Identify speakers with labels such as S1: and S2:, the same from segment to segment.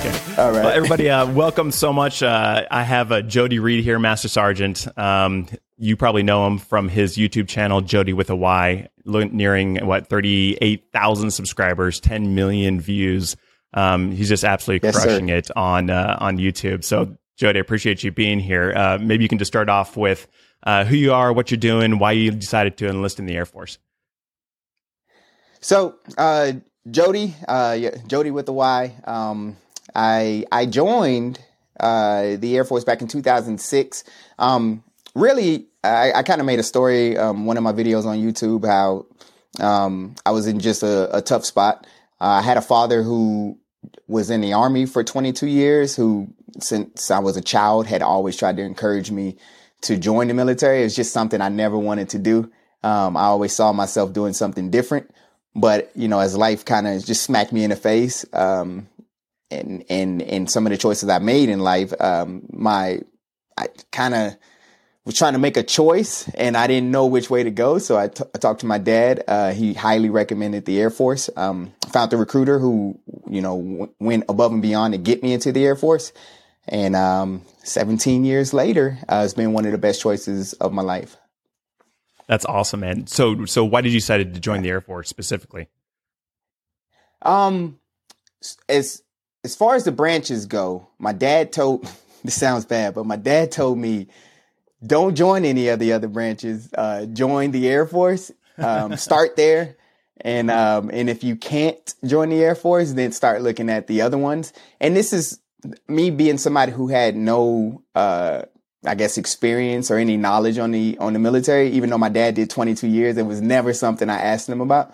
S1: Okay. All right. Well, everybody, uh, welcome so much. Uh, I have uh, Jody Reed here, Master Sergeant. Um, you probably know him from his YouTube channel, Jody with a Y, nearing what thirty eight thousand subscribers, ten million views. Um, he's just absolutely yes, crushing sir. it on uh, on YouTube. So, Jody, I appreciate you being here. Uh, maybe you can just start off with uh, who you are, what you're doing, why you decided to enlist in the Air Force.
S2: So, uh, Jody, uh, Jody with the Y. Um, I I joined uh, the Air Force back in 2006. Um, really, I, I kind of made a story, um, one of my videos on YouTube, how um, I was in just a, a tough spot. Uh, I had a father who was in the army for 22 years, who since I was a child had always tried to encourage me to join the military. It's just something I never wanted to do. Um, I always saw myself doing something different. But you know, as life kind of just smacked me in the face, um, and and and some of the choices I made in life, um, my I kind of was trying to make a choice and I didn't know which way to go. So I, t- I talked to my dad. Uh, he highly recommended the Air Force. Um, found the recruiter who, you know, w- went above and beyond to get me into the Air Force. And um, 17 years later, uh, it's been one of the best choices of my life.
S1: That's awesome, man. So, so why did you decide to join the Air Force specifically?
S2: Um, as as far as the branches go, my dad told. This sounds bad, but my dad told me, don't join any of the other branches. Uh, join the Air Force. Um, start there, and um, and if you can't join the Air Force, then start looking at the other ones. And this is me being somebody who had no uh, I guess experience or any knowledge on the on the military. Even though my dad did 22 years, it was never something I asked him about.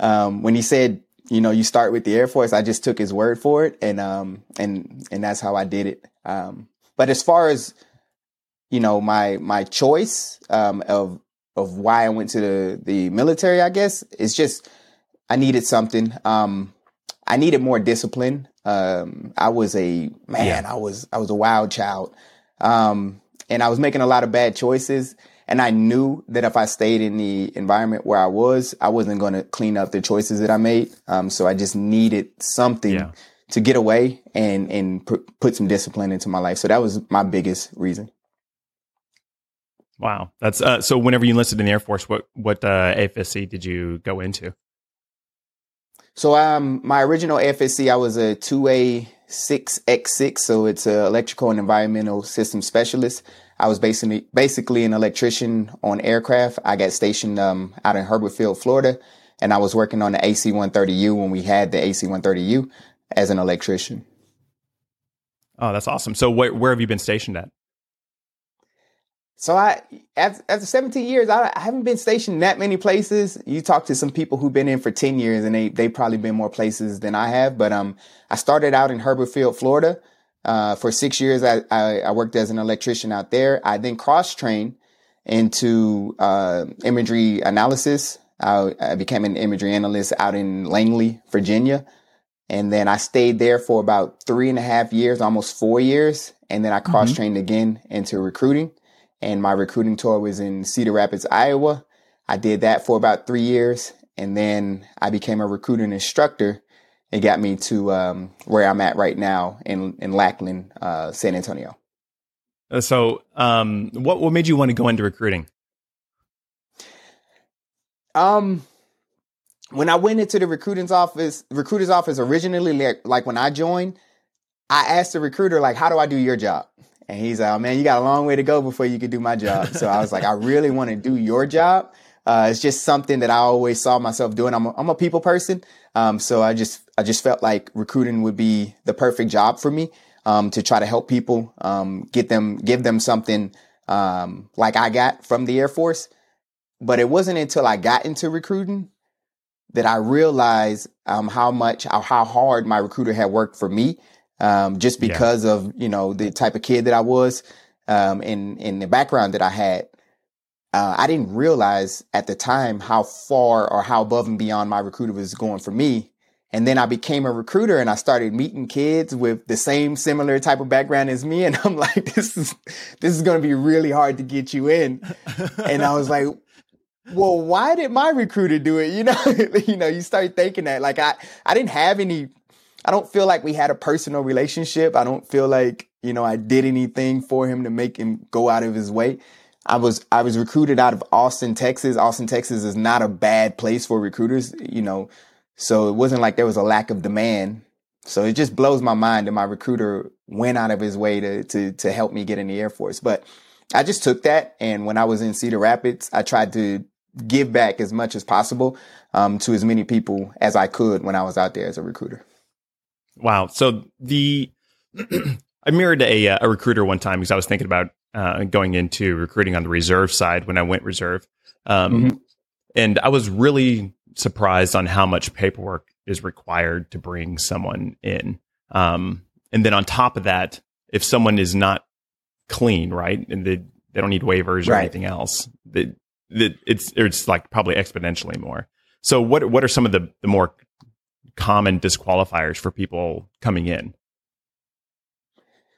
S2: Um, when he said, you know, you start with the Air Force, I just took his word for it, and um, and and that's how I did it. Um, but as far as you know, my my choice um, of of why I went to the the military, I guess, it's just I needed something. Um, I needed more discipline. Um, I was a man. Yeah. I was I was a wild child. Um, and I was making a lot of bad choices. And I knew that if I stayed in the environment where I was, I wasn't going to clean up the choices that I made. Um, so I just needed something yeah. to get away and, and put, put some discipline into my life. So that was my biggest reason.
S1: Wow. That's, uh, so whenever you enlisted in the Air Force, what, what, uh, AFSC did you go into?
S2: So, um, my original AFSC, I was a 2A 6X6, so it's an electrical and environmental system specialist. I was basically basically an electrician on aircraft. I got stationed um, out in Hurlburt Field, Florida, and I was working on the AC-130U when we had the AC-130U as an electrician.
S1: Oh, that's awesome. So, wh- where have you been stationed at?
S2: So I, after, after 17 years, I, I, haven't been stationed that many places. You talk to some people who've been in for 10 years and they, they probably been more places than I have. But, um, I started out in Hurlburt Field, Florida. Uh, for six years, I, I, I, worked as an electrician out there. I then cross trained into, uh, imagery analysis. I, I became an imagery analyst out in Langley, Virginia. And then I stayed there for about three and a half years, almost four years. And then I cross trained mm-hmm. again into recruiting and my recruiting tour was in Cedar Rapids, Iowa. I did that for about three years, and then I became a recruiting instructor. It got me to um, where I'm at right now in in Lackland, uh, San Antonio.
S1: Uh, so, um, what what made you want to go into recruiting?
S2: Um, when I went into the recruiting's office, recruiter's office originally, like, like when I joined, I asked the recruiter like, "How do I do your job?" And he's like, oh, man, you got a long way to go before you can do my job. So I was like, I really want to do your job. Uh, it's just something that I always saw myself doing. I'm a, I'm a people person. Um, so I just, I just felt like recruiting would be the perfect job for me, um, to try to help people, um, get them, give them something, um, like I got from the Air Force. But it wasn't until I got into recruiting that I realized, um, how much, how, how hard my recruiter had worked for me um, just because yeah. of you know the type of kid that I was um, and and the background that I had. Uh, I didn't realize at the time how far or how above and beyond my recruiter was going for me. And then I became a recruiter and I started meeting kids with the same similar type of background as me. And I'm like, this is, this is going to be really hard to get you in. and I was like, well, why did my recruiter do it? You know, you know, you start thinking that like I, I didn't have any I don't feel like we had a personal relationship. I don't feel like, you know, I did anything for him to make him go out of his way. I was I was recruited out of Austin, Texas. Austin, Texas is not a bad place for recruiters, you know. So it wasn't like there was a lack of demand. So it just blows my mind that my recruiter went out of his way to to to help me get in the Air Force. But I just took that and when I was in Cedar Rapids, I tried to give back as much as possible um, to as many people as I could when I was out there as a recruiter.
S1: Wow. So the I mirrored a a recruiter one time because I was thinking about uh, going into recruiting on the reserve side when I went reserve. Um, mm-hmm. And I was really surprised on how much paperwork is required to bring someone in. Um, and then on top of that, if someone is not clean, right, and they, they don't need waivers or right. anything else, that it's it's like probably exponentially more. So what what are some of the, the more common disqualifiers for people coming in?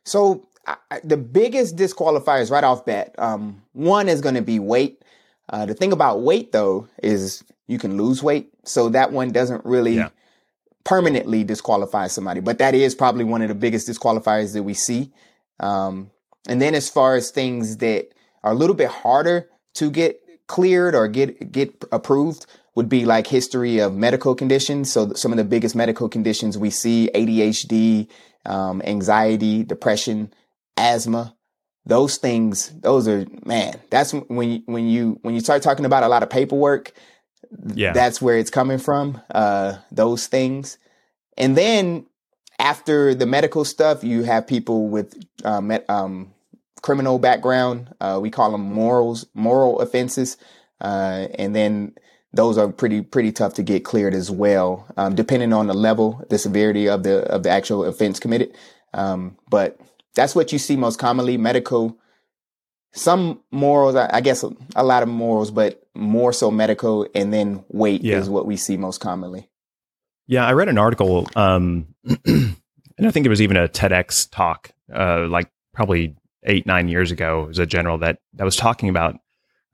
S2: So I, the biggest disqualifiers right off bat, um, one is going to be weight. Uh, the thing about weight though is you can lose weight, so that one doesn't really yeah. permanently disqualify somebody. But that is probably one of the biggest disqualifiers that we see. Um, and then as far as things that are a little bit harder to get cleared or get get approved would be like history of medical conditions. So some of the biggest medical conditions we see: ADHD, um, anxiety, depression, asthma, those things, those are man. That's when you when you when you start talking about a lot of paperwork. Yeah, that's where it's coming from. Uh, those things, and then after the medical stuff, you have people with met, um, criminal background. Uh, we call them morals, moral offenses, uh, and then those are pretty pretty tough to get cleared as well, um, depending on the level, the severity of the of the actual offense committed. Um, but that's what you see most commonly. Medical, some morals, I guess a lot of morals, but more so medical, and then weight yeah. is what we see most commonly.
S1: Yeah, I read an article, um, and I think it was even a TEDx talk, uh, like probably eight nine years ago. as a general that that was talking about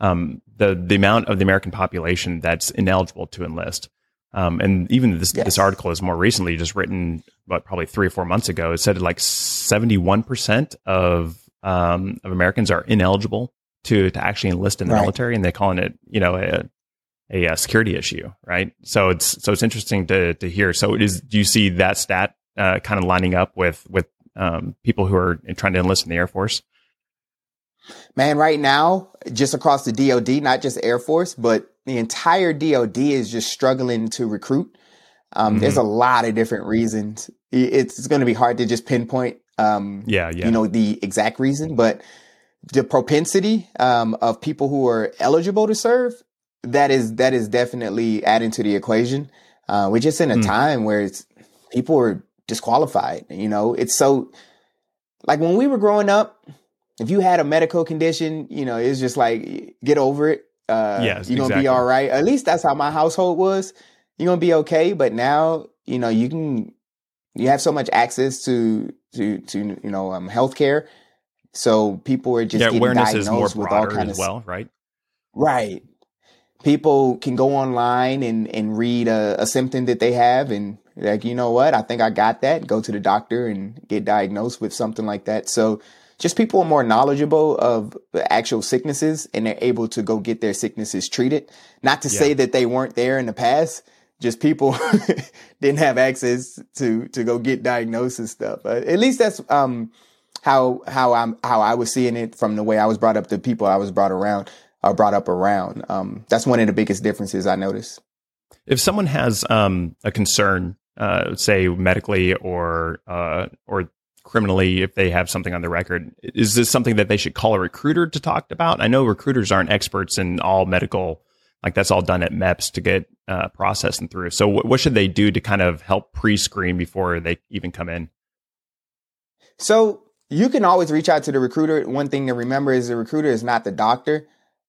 S1: um, the the amount of the American population that's ineligible to enlist. Um, and even this yes. this article is more recently just written, but probably three or four months ago. It said like seventy one percent of um, of Americans are ineligible to to actually enlist in the right. military, and they're calling it you know a, a, a security issue, right? So it's so it's interesting to to hear. So it is. Do you see that stat uh, kind of lining up with with um, people who are trying to enlist in the Air Force?
S2: Man, right now, just across the DoD, not just Air Force, but the entire DoD is just struggling to recruit. Um, mm-hmm. There's a lot of different reasons. It's, it's going to be hard to just pinpoint, um, yeah, yeah, you know, the exact reason, but the propensity um, of people who are eligible to serve that is that is definitely adding to the equation. Uh, we're just in a mm. time where it's people are disqualified. You know, it's so like when we were growing up, if you had a medical condition, you know, it's just like get over it. Uh, yes, you're gonna exactly. be all right. At least that's how my household was. You're gonna be okay. But now, you know, you can you have so much access to to to you know um, healthcare. So people are just yeah, getting diagnosed with all kinds of
S1: well, right?
S2: Right. People can go online and and read a, a symptom that they have and like you know what I think I got that. Go to the doctor and get diagnosed with something like that. So just people are more knowledgeable of the actual sicknesses and they're able to go get their sicknesses treated. Not to yeah. say that they weren't there in the past, just people didn't have access to to go get diagnosed and stuff. Uh, at least that's um how how I'm how I was seeing it from the way I was brought up, the people I was brought around or uh, brought up around. Um, that's one of the biggest differences I noticed.
S1: If someone has um, a concern, uh, say medically or uh, or criminally if they have something on their record. Is this something that they should call a recruiter to talk about? I know recruiters aren't experts in all medical, like that's all done at MEPS to get uh, processed and through. So what, what should they do to kind of help pre-screen before they even come in?
S2: So you can always reach out to the recruiter. One thing to remember is the recruiter is not the doctor,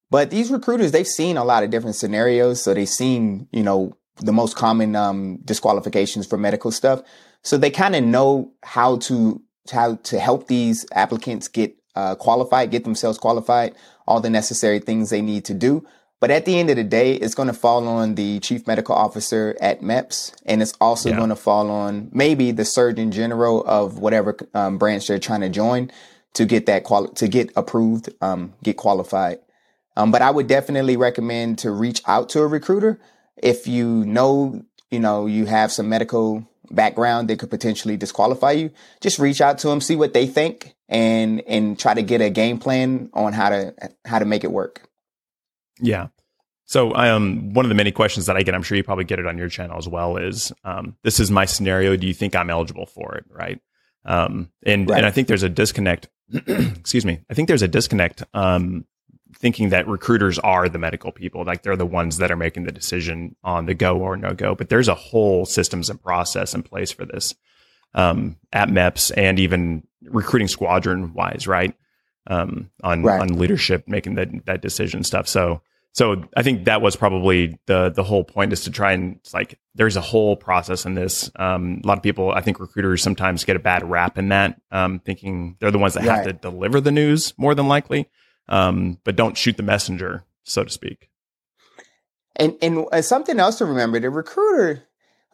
S2: but these recruiters, they've seen a lot of different scenarios. So they've seen, you know, the most common um, disqualifications for medical stuff. So they kind of know how to how to help these applicants get uh, qualified, get themselves qualified, all the necessary things they need to do. But at the end of the day, it's going to fall on the chief medical officer at MEPS, and it's also yeah. going to fall on maybe the surgeon general of whatever um, branch they're trying to join to get that quali- to get approved, um, get qualified. Um, but I would definitely recommend to reach out to a recruiter if you know, you know, you have some medical background that could potentially disqualify you. Just reach out to them, see what they think, and and try to get a game plan on how to how to make it work.
S1: Yeah. So, um, one of the many questions that I get, I'm sure you probably get it on your channel as well, is um, this is my scenario. Do you think I'm eligible for it? Right. Um, and right. and I think there's a disconnect. excuse me. I think there's a disconnect. Um, thinking that recruiters are the medical people, like they're the ones that are making the decision on the go or no go. But there's a whole systems and process in place for this um, at MEPS and even recruiting squadron wise, right? Um, on right. on leadership making that that decision stuff. So so I think that was probably the the whole point is to try and like there's a whole process in this. Um, a lot of people, I think recruiters sometimes get a bad rap in that, um, thinking they're the ones that right. have to deliver the news more than likely, um, but don't shoot the messenger, so to speak.
S2: And and uh, something else to remember: the recruiter,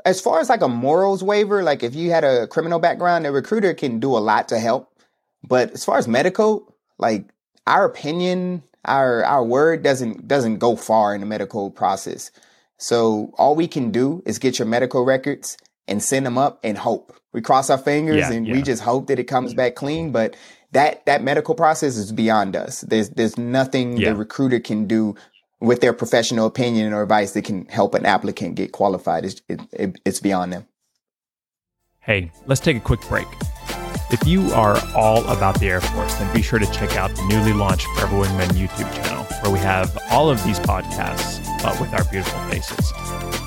S2: as far as like a morals waiver, like if you had a criminal background, the recruiter can do a lot to help. But as far as medical, like our opinion our our word doesn't doesn't go far in the medical process. So all we can do is get your medical records and send them up and hope. We cross our fingers yeah, and yeah. we just hope that it comes back clean. But that that medical process is beyond us. There's there's nothing yeah. the recruiter can do with their professional opinion or advice that can help an applicant get qualified. It's, it, it, it's beyond them.
S1: Hey, let's take a quick break. If you are all about the Air Force, then be sure to check out the newly launched Forever Wingman YouTube channel, where we have all of these podcasts, but with our beautiful faces.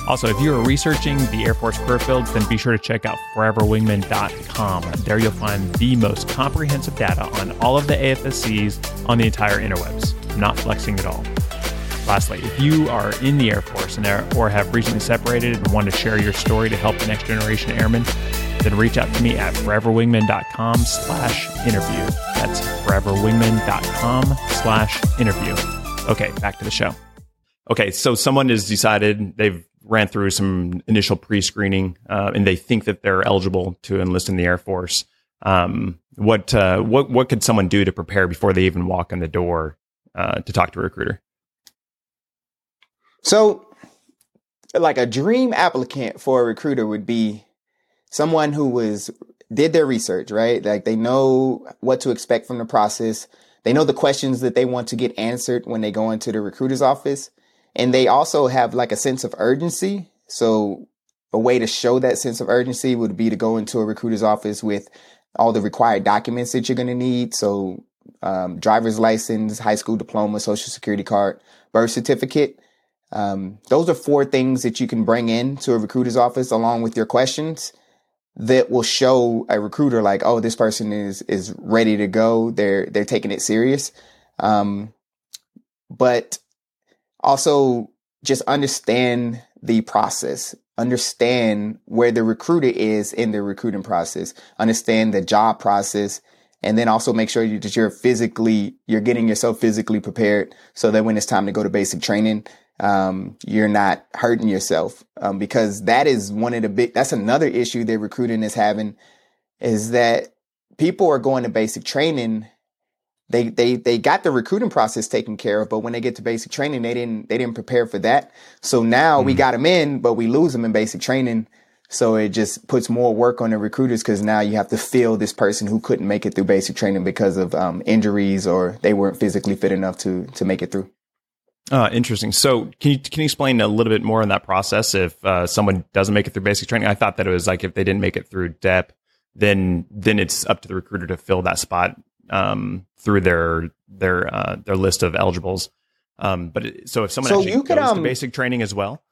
S1: Also, if you are researching the Air Force career fields, then be sure to check out foreverwingman.com. There you'll find the most comprehensive data on all of the AFSCs on the entire interwebs. I'm not flexing at all. Lastly, if you are in the Air Force and or have recently separated and want to share your story to help the next generation airmen, then reach out to me at foreverwingman.com slash interview. That's foreverwingman.com slash interview. Okay, back to the show. Okay, so someone has decided they've ran through some initial pre-screening uh, and they think that they're eligible to enlist in the Air Force. Um, what uh, what what could someone do to prepare before they even walk in the door uh, to talk to a recruiter?
S2: So, like a dream applicant for a recruiter would be someone who was did their research, right? Like they know what to expect from the process. They know the questions that they want to get answered when they go into the recruiter's office. And they also have like a sense of urgency. So a way to show that sense of urgency would be to go into a recruiter's office with all the required documents that you're going to need. So um, driver's license, high school diploma, social security card, birth certificate. Um, those are four things that you can bring in to a recruiter's office along with your questions that will show a recruiter like, oh, this person is is ready to go. They're they're taking it serious. Um, but also just understand the process. Understand where the recruiter is in the recruiting process. Understand the job process. And then also make sure that you're physically, you're getting yourself physically prepared so that when it's time to go to basic training, um, you're not hurting yourself um, because that is one of the big that's another issue that recruiting is having is that people are going to basic training they they they got the recruiting process taken care of but when they get to basic training they didn't they didn't prepare for that so now mm we got them in but we lose them in basic training so it just puts more work on the recruiters because now you have to fill this person who couldn't make it through basic training because of um, injuries or they weren't physically fit enough to to make it through
S1: uh, interesting. So, can you can you explain a little bit more on that process? If uh, someone doesn't make it through basic training, I thought that it was like if they didn't make it through DEP, then then it's up to the recruiter to fill that spot um, through their their uh, their list of eligibles. Um, but it, so if someone so actually you could, goes um, to basic training as well,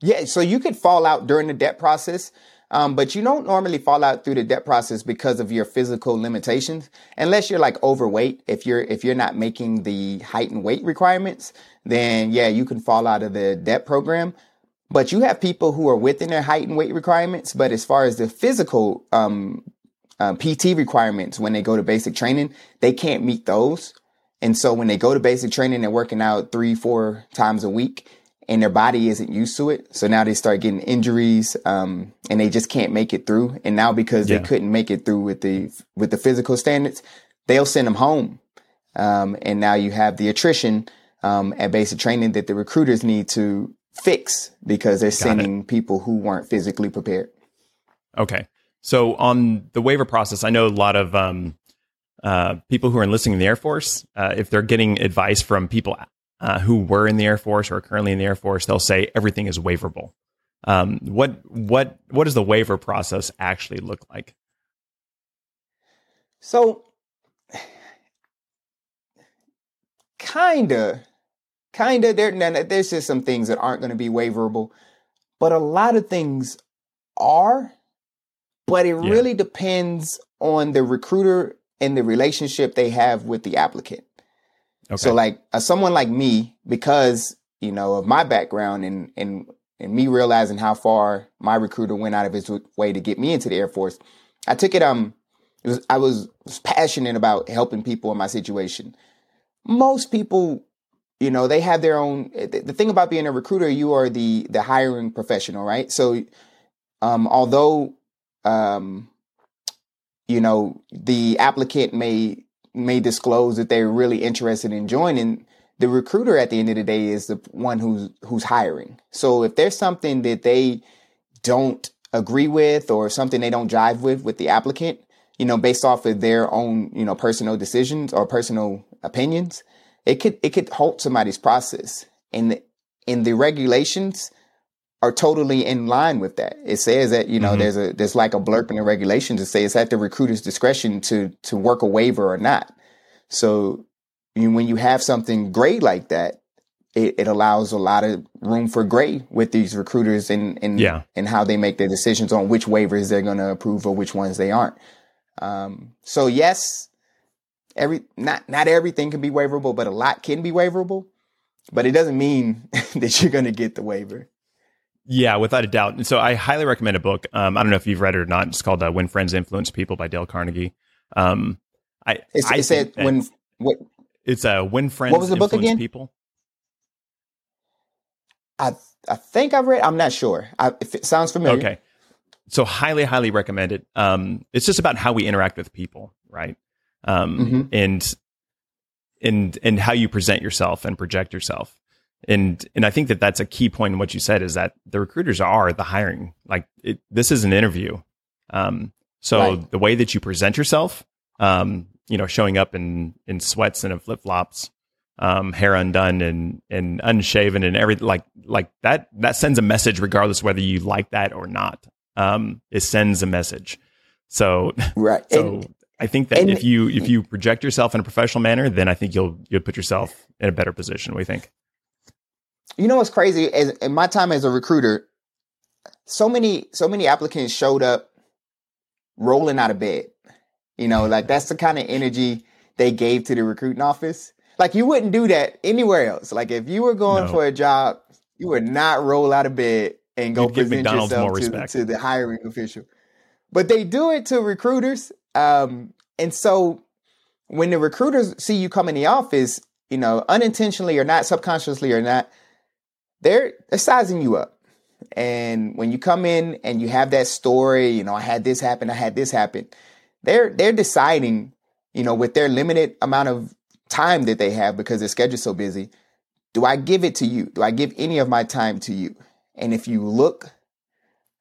S2: yeah. So you could fall out during the DEP process. Um, but you don't normally fall out through the DEP process because of your physical limitations, unless you're like overweight. If you're if you're not making the height and weight requirements, then yeah, you can fall out of the DEP program. But you have people who are within their height and weight requirements, but as far as the physical um, uh, PT requirements when they go to basic training, they can't meet those. And so when they go to basic training, they're working out three, four times a week and their body isn't used to it. So now they start getting injuries, um, and they just can't make it through. And now because yeah. they couldn't make it through with the, with the physical standards, they'll send them home. Um, and now you have the attrition, um, at basic training that the recruiters need to fix because they're Got sending it. people who weren't physically prepared.
S1: Okay. So on the waiver process, I know a lot of, um, uh, people who are enlisting in the Air Force, uh, if they're getting advice from people uh, who were in the Air Force or are currently in the Air Force, they'll say everything is waiverable. Um, what what what does the waiver process actually look like?
S2: So, kinda, kinda. There, there's just some things that aren't going to be waiverable, but a lot of things are. But it yeah. really depends on the recruiter and the relationship they have with the applicant. Okay. So like uh, someone like me, because you know of my background and and and me realizing how far my recruiter went out of his way to get me into the Air Force, I took it. Um, it was I was, was passionate about helping people in my situation. Most people, you know, they have their own. Eh, the thing about being a recruiter, you are the the hiring professional, right? So, um, although, um, you know, the applicant may may disclose that they're really interested in joining, the recruiter at the end of the day is the one who's who's hiring. So if there's something that they don't agree with or something they don't jive with with the applicant, you know, based off of their own, you know, personal decisions or personal opinions, it could it could halt somebody's process. And in the regulations are totally in line with that. It says that, you know, mm-hmm. there's a there's like a blurb in the regulations to say it's at the recruiter's discretion to to work a waiver or not. So you, when you have something gray like that, it, it, allows a lot of room for gray with these recruiters and and yeah. and how they make their decisions on which waivers they're going to approve or which ones they aren't. Um, so yes, every not not everything can be waiverable, but a lot can be waiverable. But it doesn't mean that you're going to get the waiver.
S1: Yeah, without a doubt. And So I highly recommend a book. Um, I don't know if you've read it or not. It's called uh, "When Friends Influence People" by Dale Carnegie. Um, I
S2: it's, I it said when what
S1: it's a uh, "When Friends what was the book again? People."
S2: I I think I've read. I'm not sure. I, if it sounds familiar.
S1: Okay, so highly highly recommend it. Um, it's just about how we interact with people, right? Um, mm-hmm. and and and how you present yourself and project yourself and and I think that that's a key point in what you said is that the recruiters are the hiring. Like it, this is an interview, um, so right. the way that you present yourself, um, you know, showing up in in sweats and in flip flops, um, hair undone and and unshaven and everything like like that that sends a message regardless whether you like that or not. Um, it sends a message. So
S2: right.
S1: So and, I think that and, if you if you project yourself in a professional manner, then I think you'll you'll put yourself in a better position. We think?
S2: You know what's crazy? As, in my time as a recruiter, so many so many applicants showed up rolling out of bed. You know, like that's the kind of energy they gave to the recruiting office. Like you wouldn't do that anywhere else. Like if you were going no. for a job, you would not roll out of bed and go You'd present yourself to, to, the hiring official. But they do it to recruiters. Um, and so when the recruiters see you come in the office, you know, unintentionally or not, subconsciously or not, they're sizing you up. And when you come in and you have that story, you know, I had this happen, I had this happen, they're they're deciding, you know, with their limited amount of time that they have because their schedule's so busy, do I give it to you? Do I give any of my time to you? And if you look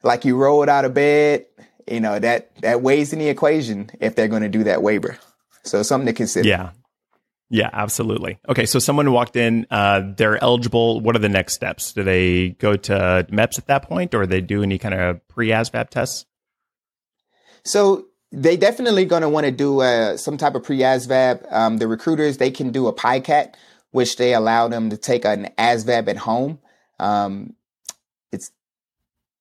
S2: like you rolled out of bed, you know, that that weighs in the equation if they're going to do that waiver. So something to consider.
S1: Yeah. Yeah, absolutely. Okay, so someone walked in, uh, they're eligible. What are the next steps? Do they go to MEPS at that point, or do they do any kind of pre ASVAB tests?
S2: So they definitely going to want to do uh, some type of pre ASVAB. Um, the recruiters they can do a PICAT, which they allow them to take an ASVAB at home. Um, it's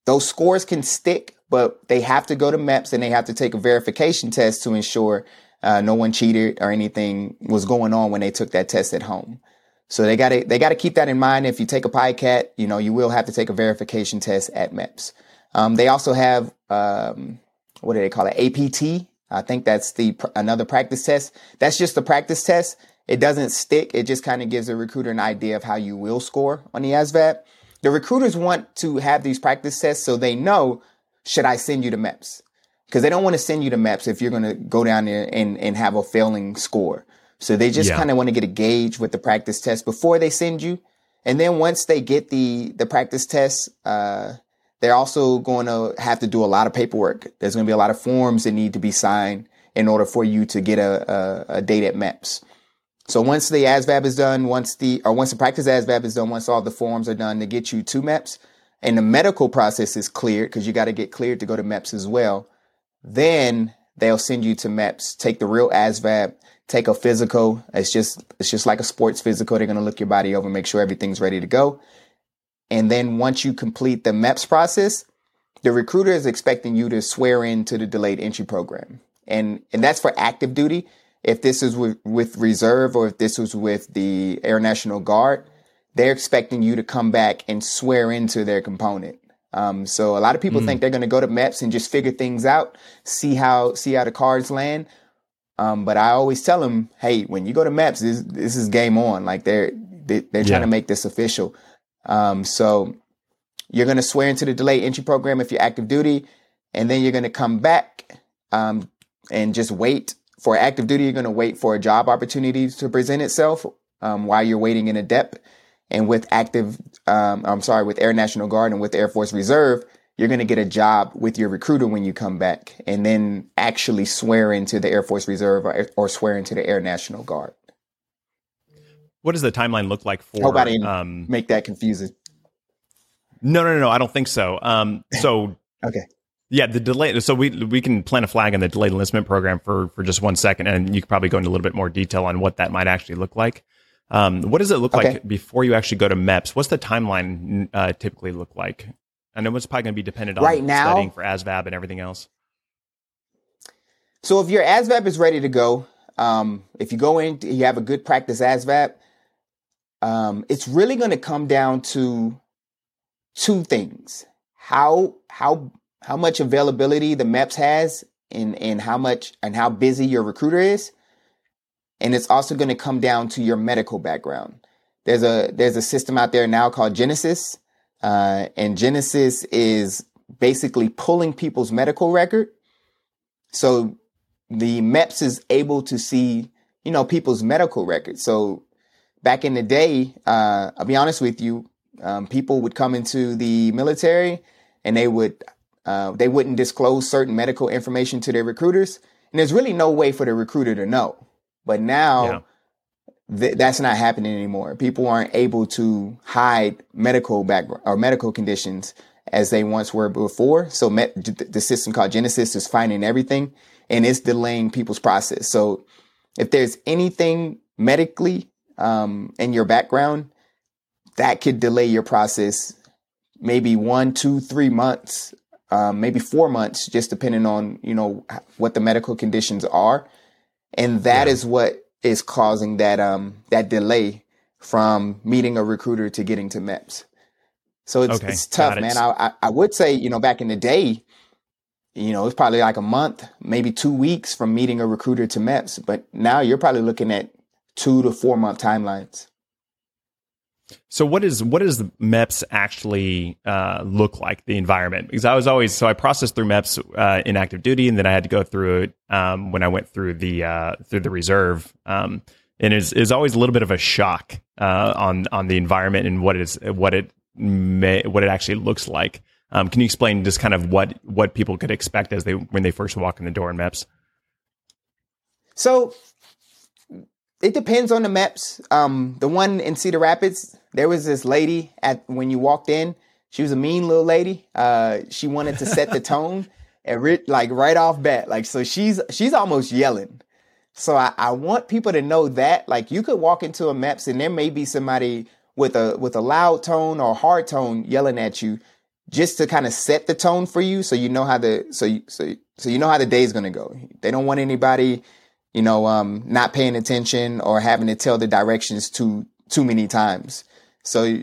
S2: those scores can stick, but they have to go to MEPS and they have to take a verification test to ensure uh, no one cheated or anything was going on when they took that test at home. So they got to they got to keep that in mind. If you take a PICAT, you know you will have to take a verification test at MEPS. Um, they also have um, what do they call it? APT. I think that's the another practice test. That's just the practice test, It doesn't stick. It just kind of gives a recruiter an idea of how you will score on the ASVAB. The recruiters want to have these practice tests so they know, should I send you to MEPS? Because they don't want to send you to MEPS if you're going to go down there and, and have a failing score. So they just yeah. kind of want to get a gauge with the practice test before they send you. And then once they get the, the practice test, uh, they're also going to have to do a lot of paperwork. There's going to be a lot of forms that need to be signed in order for you to get a, a, a date at MEPS. So once the ASVAB is done, once the or once the practice ASVAB is done, once all the forms are done to get you to MEPS, and the medical process is cleared because you got to get cleared to go to MEPS as well, then they'll send you to MEPS. Take the real ASVAB, take a physical. It's just it's just like a sports physical. They're gonna look your body over, make sure everything's ready to go. And then once you complete the MEPS process, the recruiter is expecting you to swear in to the delayed entry program. And and that's for active duty if this is with, with reserve or if this was with the Air National Guard, they're expecting you to come back and swear into their component. Um, so a lot of people mm. think they're going to go to MEPS and just figure things out, see how see how the cards land. Um, but I always tell them, hey, when you go to MEPS, this, this is game on. Like they're they, are they are trying to make this official. Um, so you're going to swear into the delayed entry program if you're active duty, and then you're going to come back um, and just wait for active duty, you're going to wait for a job opportunity to present itself um, while you're waiting in a dep. And with active, um, I'm sorry, with Air National Guard and with Air Force Reserve, you're going to get a job with your recruiter when you come back and then actually swear into the Air Force Reserve or, or swear into the Air National Guard.
S1: What does the timeline look like for?
S2: Hope I didn't um, make that confusing.
S1: No, no, no, no. I don't think so. Um, so
S2: okay.
S1: Yeah, the delay. So we we can plant a flag on the delayed enlistment program for for just one second, and you could probably go into a little bit more detail on what that might actually look like. Um, what does it look okay. like before you actually go to MEPS? What's the timeline uh, typically look like? I know it's probably going to be dependent on
S2: right now,
S1: studying for ASVAB and everything else.
S2: So if your ASVAB is ready to go, um, if you go in, you have a good practice ASVAB, um, it's really going to come down to two things: how how how much availability the MEPS has and, and how much and how busy your recruiter is. And it's also going to come down to your medical background. There's a there's a system out there now called Genesis, uh, and Genesis is basically pulling people's medical record. So the MEPS is able to see, you know, people's medical record. So back in the day, uh, I'll be honest with you, um, people would come into the military and they would uh, they wouldn't disclose certain medical information to their recruiters, and there's really no way for the recruiter to know. But now, yeah. th- that's not happening anymore. People aren't able to hide medical background or medical conditions as they once were before. So the system called Genesis is finding everything, and it's delaying people's process. So if there's anything medically um, in your background that could delay your process maybe one, two, three months um, maybe four months, just depending on you know what the medical conditions are, and that yeah. is what is causing that um that delay from meeting a recruiter to getting to MEPS. So it's okay. it's tough, man. I, I I would say you know back in the day, you know it's probably like a month, maybe two weeks from meeting a recruiter to MEPS, but now you're probably looking at two to four month timelines.
S1: So what is what does MEPS actually uh, look like? The environment because I was always so I processed through MEPS uh, in active duty, and then I had to go through it um, when I went through the uh, through the reserve, um, and is is always a little bit of a shock uh, on on the environment and what it is what it may what it actually looks like. Um, can you explain just kind of what what people could expect as they when they first walk in the door in MEPS?
S2: So it depends on the MEPS. Um, the one in Cedar Rapids, there was this lady at when you walked in. She was a mean little lady. Uh, she wanted to set the tone and like right off bat, like so she's she's almost yelling. So I, I want people to know that like you could walk into a MEPS and there may be somebody with a with a loud tone or hard tone yelling at you just to kind of set the tone for you so you know how the so you, so so you know how the day's going to go. They don't want anybody you know, um, not paying attention or having to tell the directions too too many times. So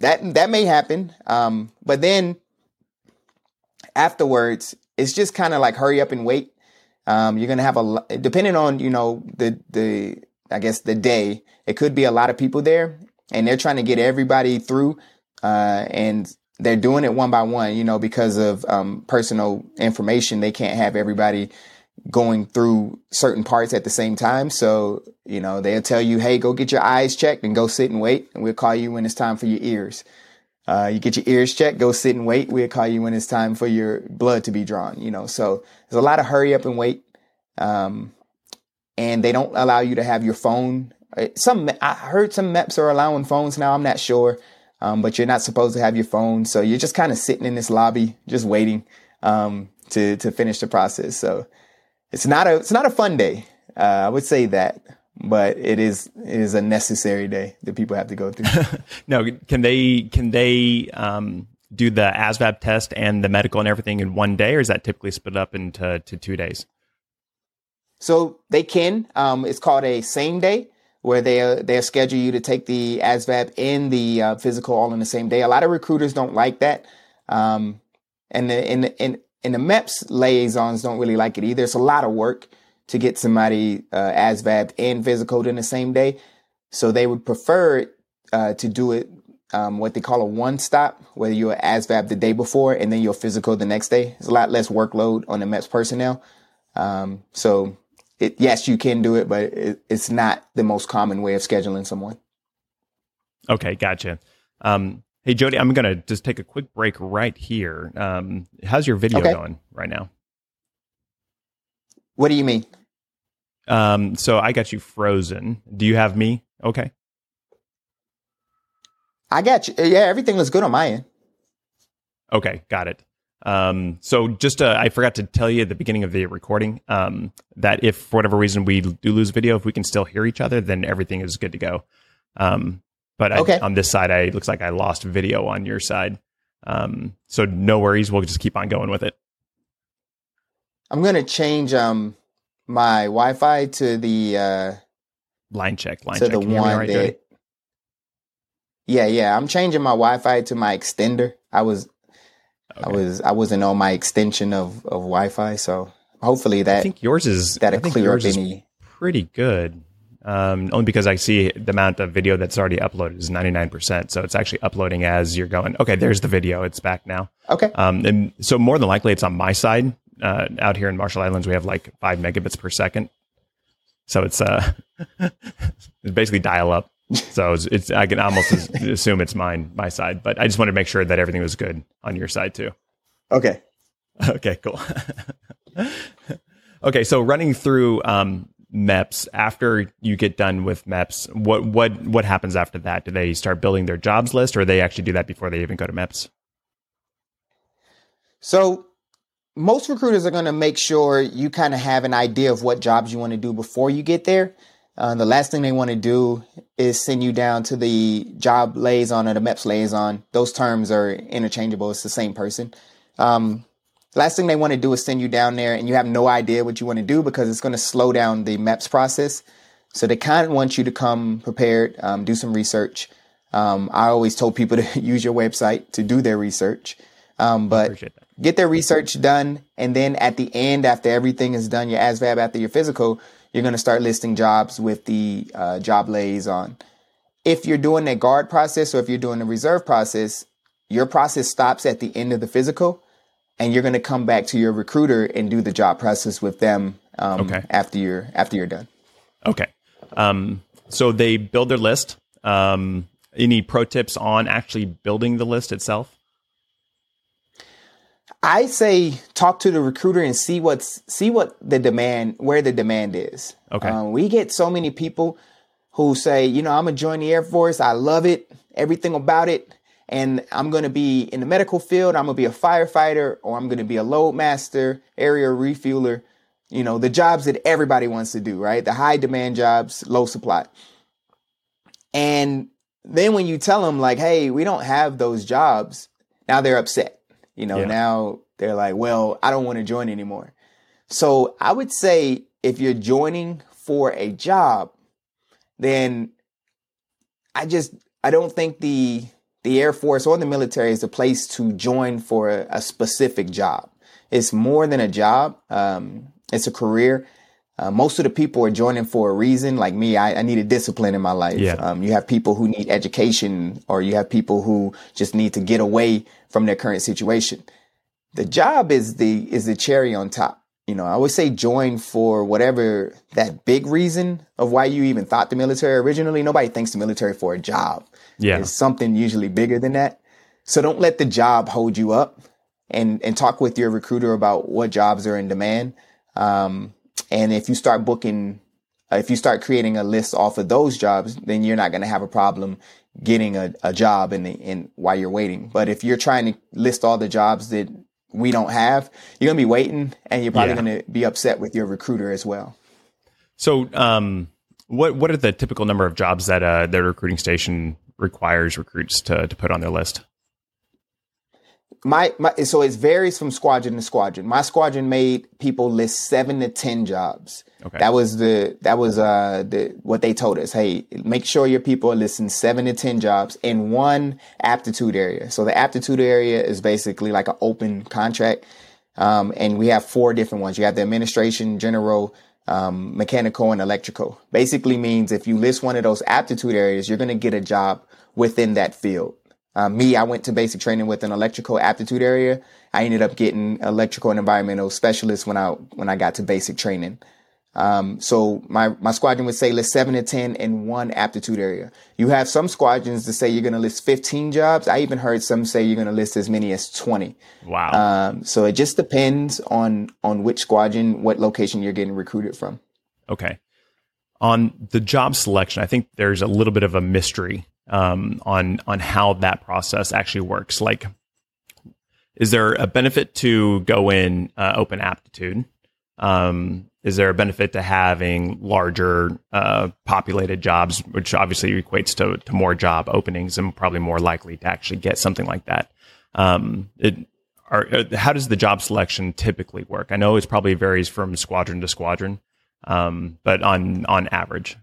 S2: that that may happen. Um, but then afterwards, it's just kind of like hurry up and wait. Um, you're gonna have a depending on you know the the I guess the day, it could be a lot of people there and they're trying to get everybody through. Uh, and they're doing it one by one, you know, because of um, personal information. They can't have everybody going through certain parts at the same time. So, you know, they'll tell you, hey, go get your eyes checked and go sit and wait. And we'll call you when it's time for your ears. Uh, you get your ears checked, go sit and wait. We'll call you when it's time for your blood to be drawn, you know. So there's a lot of hurry up and wait. Um, and they don't allow you to have your phone. Uh, some, I heard some MEPS are allowing phones now. I'm not sure. Um, but you're not supposed to have your phone. So you're just kind of sitting in this lobby, just waiting, um, to, to finish the process. So it's not a, it's not a fun day. Uh, I would say that but it is it is a necessary day that people have to go through.
S1: no, can they can they um, do the ASVAB test and the medical and everything in one day, or is that typically split up into to two days?
S2: So they can. Um, it's called a same day, where they they schedule you to take the ASVAB and the uh, physical all in the same day. A lot of recruiters don't like that, um, and the and and and the MEPS liaisons don't really like it either. It's a lot of work to get somebody uh, ASVAB and physical in the same day. So they would prefer uh, to do it um, what they call a one stop, whether you're ASVAB the day before and then you're physical the next day. It's a lot less workload on the MEPS personnel. Um, so it, yes, you can do it, but it, it's not the most common way of scheduling someone.
S1: Okay, gotcha. Um, hey, Jody, I'm going to just take a quick break right here. Um, how's your video okay. going right now?
S2: What do you mean?
S1: Um, so I got you frozen. Do you have me? Okay.
S2: I got you. Yeah, everything looks good on my end.
S1: Okay, got it. Um, so just uh, I forgot to tell you at the beginning of the recording um, that if for whatever reason we do lose video, if we can still hear each other, then everything is good to go. Um, but okay. I, on this side, I looks like I lost video on your side. Um, so no worries, we'll just keep on going with it.
S2: I'm gonna change um my Wi-Fi to the uh,
S1: line check. Line
S2: to
S1: check.
S2: the one right, that. Yeah, yeah. I'm changing my Wi-Fi to my extender. I was, okay. I was, I wasn't on my extension of of Wi-Fi, so hopefully that.
S1: I think yours is
S2: that clear up any.
S1: Pretty good. Um, only because I see the amount of video that's already uploaded is 99%. So it's actually uploading as you're going, okay, there's the video. It's back now.
S2: Okay.
S1: Um, and so more than likely it's on my side uh, out here in Marshall Islands, we have like five megabits per second. So it's uh, it's basically dial up. So it's, it's I can almost assume it's mine, my side, but I just wanted to make sure that everything was good on your side too.
S2: Okay.
S1: Okay. Cool. okay. So running through um, MEPS after you get done with MEPS, what what what happens after that? Do they start building their jobs list, or they actually do that before they even go to MEPS?
S2: So most recruiters are going to make sure you kind of have an idea of what jobs you want to do before you get there. Uh, the last thing they want to do is send you down to the job liaison or the MEPS liaison. Those terms are interchangeable. It's the same person. Um, last thing they want to do is send you down there and you have no idea what you want to do because it's going to slow down the MEPS process. So they kind of want you to come prepared, um, do some research. Um, I always told people to use your website to do their research. Um, but get their research done. And then at the end, after everything is done, your ASVAB, after your physical, you're going to start listing jobs with the uh, job liaison. If you're doing a guard process or if you're doing a reserve process, your process stops at the end of the physical and you're going to come back to your recruiter and do the job process with them um, okay. after you're after you're done.
S1: Okay. Um, so they build their list. Um, any pro tips on actually building the list itself?
S2: I say talk to the recruiter and see what's see what the demand where the demand is.
S1: Okay.
S2: Um, we get so many people who say, you know, I'm gonna join the Air Force. I love it, everything about it, and I'm gonna be in the medical field. I'm gonna be a firefighter, or I'm gonna be a load master, aerial refueler. You know, the jobs that everybody wants to do, right? The high demand jobs, low supply. And then when you tell them like, hey, we don't have those jobs, now they're upset you know, yeah. now they're like, well, I don't want to join anymore. So I would say if you're joining for a job, then I just I don't think the the Air Force or the military is a place to join for a, a specific job. It's more than a job. Um, it's a career. uh, most of the people are joining for a reason. Like me, I, I needed discipline in my life.
S1: Yeah.
S2: Um, you have people who need education, or you have people who just need to get away from their current situation. The job is the is the cherry on top. You know, I would say join for whatever that big reason of why you even thought the military originally. Nobody thinks the military for a job.
S1: Yeah.
S2: It's something usually bigger than that. So don't let the job hold you up and, and talk with your recruiter about what jobs are in demand. Um, and if you start booking, uh, if you start creating a list off of those jobs, then you're not going to have a problem getting a, a job in the, in while you're waiting. But if you're trying to list all the jobs that we don't have, you're going to be waiting and you're probably
S1: Yeah.
S2: going to be upset with your recruiter as well.
S1: So, um, what what are the typical number of jobs that uh, the recruiting station requires recruits to to put on their list?
S2: My, my so it varies from squadron to squadron. My squadron made people list seven to ten jobs.
S1: Okay.
S2: That was the that was uh the what they told us. Hey, make sure your people are listing seven to ten jobs in one aptitude area. So the aptitude area is basically like an open contract. Um, and we have four different ones. You have the administration, general, um, mechanical, and electrical. Basically means if you list one of those aptitude areas, you're going to get a job within that field. Um, me, I went to basic training with an electrical aptitude area. I ended up getting electrical and environmental specialist when I when I got to basic training. Um, so my my squadron would say list seven to ten in one aptitude area. You have some squadrons that say you're going to list 15 jobs. I even heard some say you're going to list as many as 20.
S1: Wow.
S2: Um, so it just depends on on which squadron, what location you're getting recruited from.
S1: Okay. On the job selection, I think there's a little bit of a mystery um, on on how that process actually works. Like, is there a benefit to go in uh, open aptitude? Um, is there a benefit to having larger uh, populated jobs, which obviously equates to, to more job openings and probably more likely to actually get something like that? Um, it, are, uh, how does the job selection typically work? I know it probably varies from squadron to squadron, um, but on on average,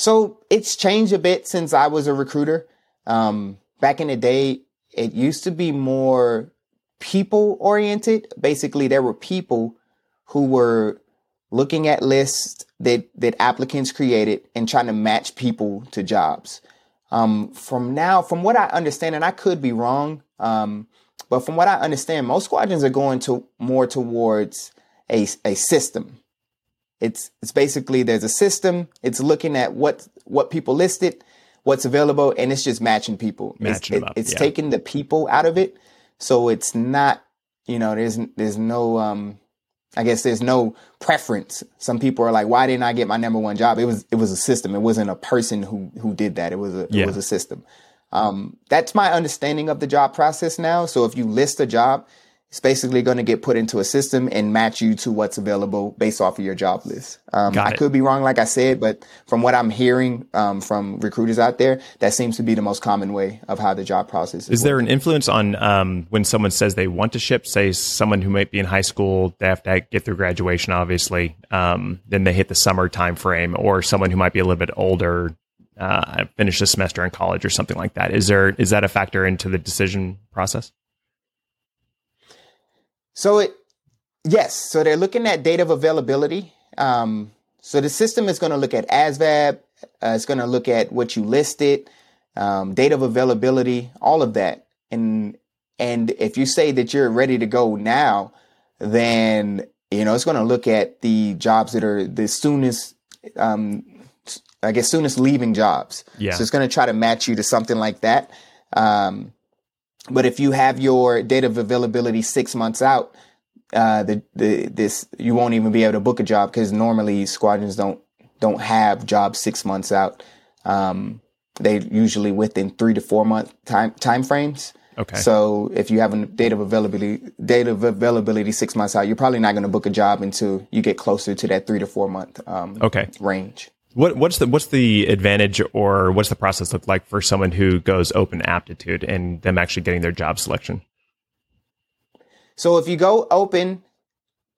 S2: So it's changed a bit since I was a recruiter. Um, back in the day, it used to be more people oriented. Basically, there were people who were looking at lists that, that applicants created and trying to match people to jobs. Um, from now, from what I understand, and I could be wrong, um, but from what I understand, most squadrons are going to more towards a, a system. It's it's basically there's a system. It's looking at what what people listed, what's available, and it's just matching people. It's-
S1: Matching them
S2: it-
S1: up,
S2: it's
S1: yeah.
S2: taking the people out of it, so it's not you know there's there's no um I guess there's no preference. Some people are like, why didn't I get my number one job? It was it was a system. It wasn't a person who who did that. It was a
S1: Yeah.
S2: it was a system. Um, that's my understanding of the job process now. So if you list a job, it's basically going to get put into a system and match you to what's available based off of your job list. Um, I could be wrong, like I said, but from what I'm hearing um, from recruiters out there, that seems to be the most common way of how the job process is.
S1: is there an influence on um, when someone says they want to ship? Say someone who might be in high school, they have to get through graduation, obviously. Um, then they hit the summer time frame, or someone who might be a little bit older, uh, finish a semester in college or something like that. Is there is that a factor into the decision process?
S2: So it, yes. So they're looking at date of availability. Um, so the system is going to look at ASVAB. Uh, it's going to look at what you listed, um, date of availability, all of that. And and if you say that you're ready to go now, then you know it's going to look at the jobs that are the soonest. Um, I guess soonest leaving jobs.
S1: Yeah.
S2: So it's going to try to match you to something like that. Um, but if you have your date of availability six months out, uh, the, the, this, you won't even be able to book a job because normally squadrons don't, don't have jobs six months out. Um, they usually within three to four month time, time frames.
S1: Okay.
S2: So if you have a date of availability, date of availability six months out, you're probably not going to book a job until you get closer to that three to four month, um,
S1: Okay.
S2: range.
S1: What what's the what's the advantage or what's the process look like for someone who goes open aptitude and them actually getting their job selection?
S2: So if you go open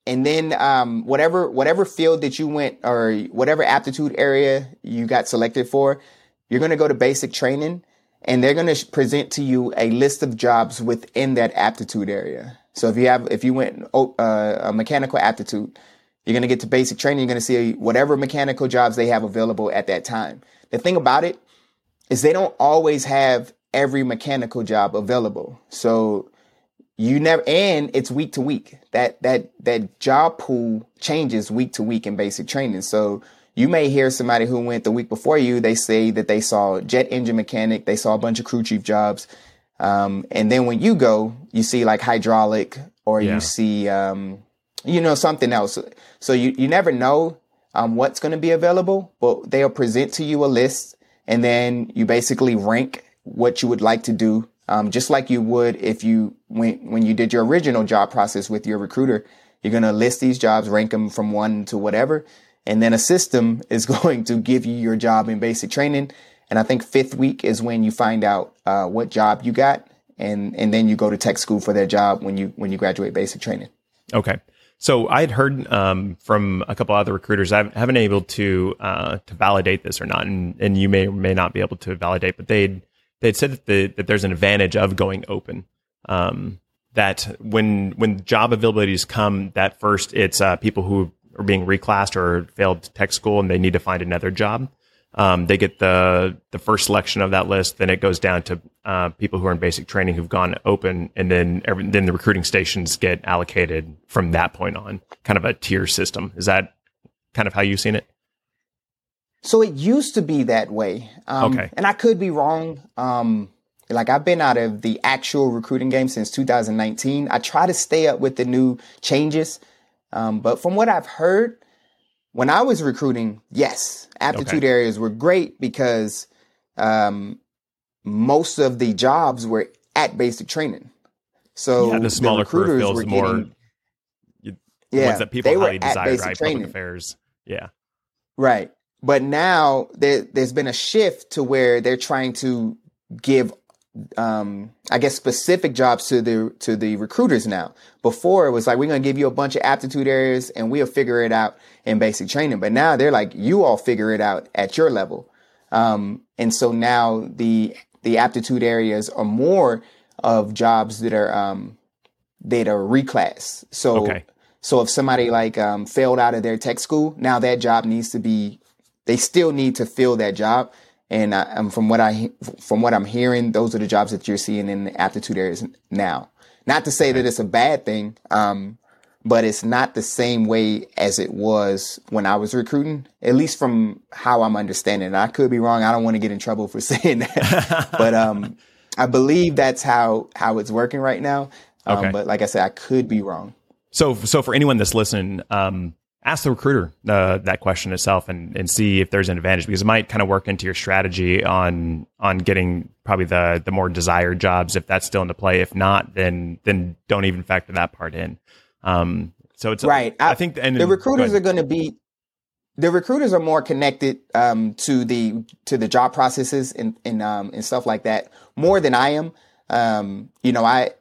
S2: and then um, whatever whatever field that you went or whatever aptitude area you got selected for, you're going to go to basic training and they're going to present to you a list of jobs within that aptitude area. So if you have if you went oh, uh, a mechanical aptitude, You're going to get to basic training. You're going to see whatever mechanical jobs they have available at that time. The thing about it is they don't always have every mechanical job available. So you never, and it's week to week. That, that, that job pool changes week to week in basic training. So you may hear somebody who went the week before you, they say that they saw jet engine mechanic, they saw a bunch of crew chief jobs. Um, and then when you go, you see like hydraulic or yeah. you see, um, you know, something else. So you, you never know, um, what's going to be available, but they'll present to you a list and then you basically rank what you would like to do. Um, just like you would if you, when, when you did your original job process with your recruiter, you're going to list these jobs, rank them from one to whatever. And then a system is going to give you your job in basic training. And I think fifth week is when you find out, uh, what job you got. And, and then you go to tech school for that job when you, when you graduate basic training.
S1: Okay. So I had heard um, from a couple other recruiters. I haven't been able to uh, to validate this or not, and, and you may or may not be able to validate. But they they'd said that, the, that there's an advantage of going open. Um, that when when job availabilities come, that first it's uh, people who are being reclassed or failed tech school and they need to find another job. Um, they get the the first selection of that list. Then it goes down to uh, people who are in basic training who've gone open, and then every, then the recruiting stations get allocated from that point on. Kind of a tier system. Is that kind of how you've seen it?
S2: So it used to be that way. Um, okay. And I could be wrong. Um, like I've been out of the actual recruiting game since 2019. I try to stay up with the new changes. Um, but from what I've heard, when I was recruiting, yes, aptitude okay. areas were great because um, most of the jobs were at basic training. So
S1: yeah, the smaller the recruiters were more. Getting, you, the yeah, ones that people highly desire, right? Training. Public affairs, yeah,
S2: right. But now there, there's been a shift to where they're trying to give um, I guess specific jobs to the to the recruiters now. Before it was like we're gonna give you a bunch of aptitude areas and we'll figure it out in basic training. But now they're like you all figure it out at your level. Um, and so now the the aptitude areas are more of jobs that are um, that are reclass. So okay. so if somebody like um, failed out of their tech school, now that job needs to be they still need to fill that job and I, um, from what I from what I'm hearing, those are the jobs that you're seeing in the aptitude areas now. Not to say that it's a bad thing, um, but it's not the same way as it was when I was recruiting. At least from how I'm understanding. I could be wrong. I don't want to get in trouble for saying that, but um, I believe that's how how it's working right now. Um, okay. But like I said, I could be wrong.
S1: So, so for anyone that's listening, um, ask the recruiter uh, that question itself and, and see if there's an advantage because it might kind of work into your strategy on on getting probably the the more desired jobs if that's still into play. If not, then then don't even factor that part in. Um, so it's
S2: right. I, I think and the recruiters go are going to be the recruiters are more connected um, to the to the job processes and and um, and stuff like that more than I am. Um, you know, I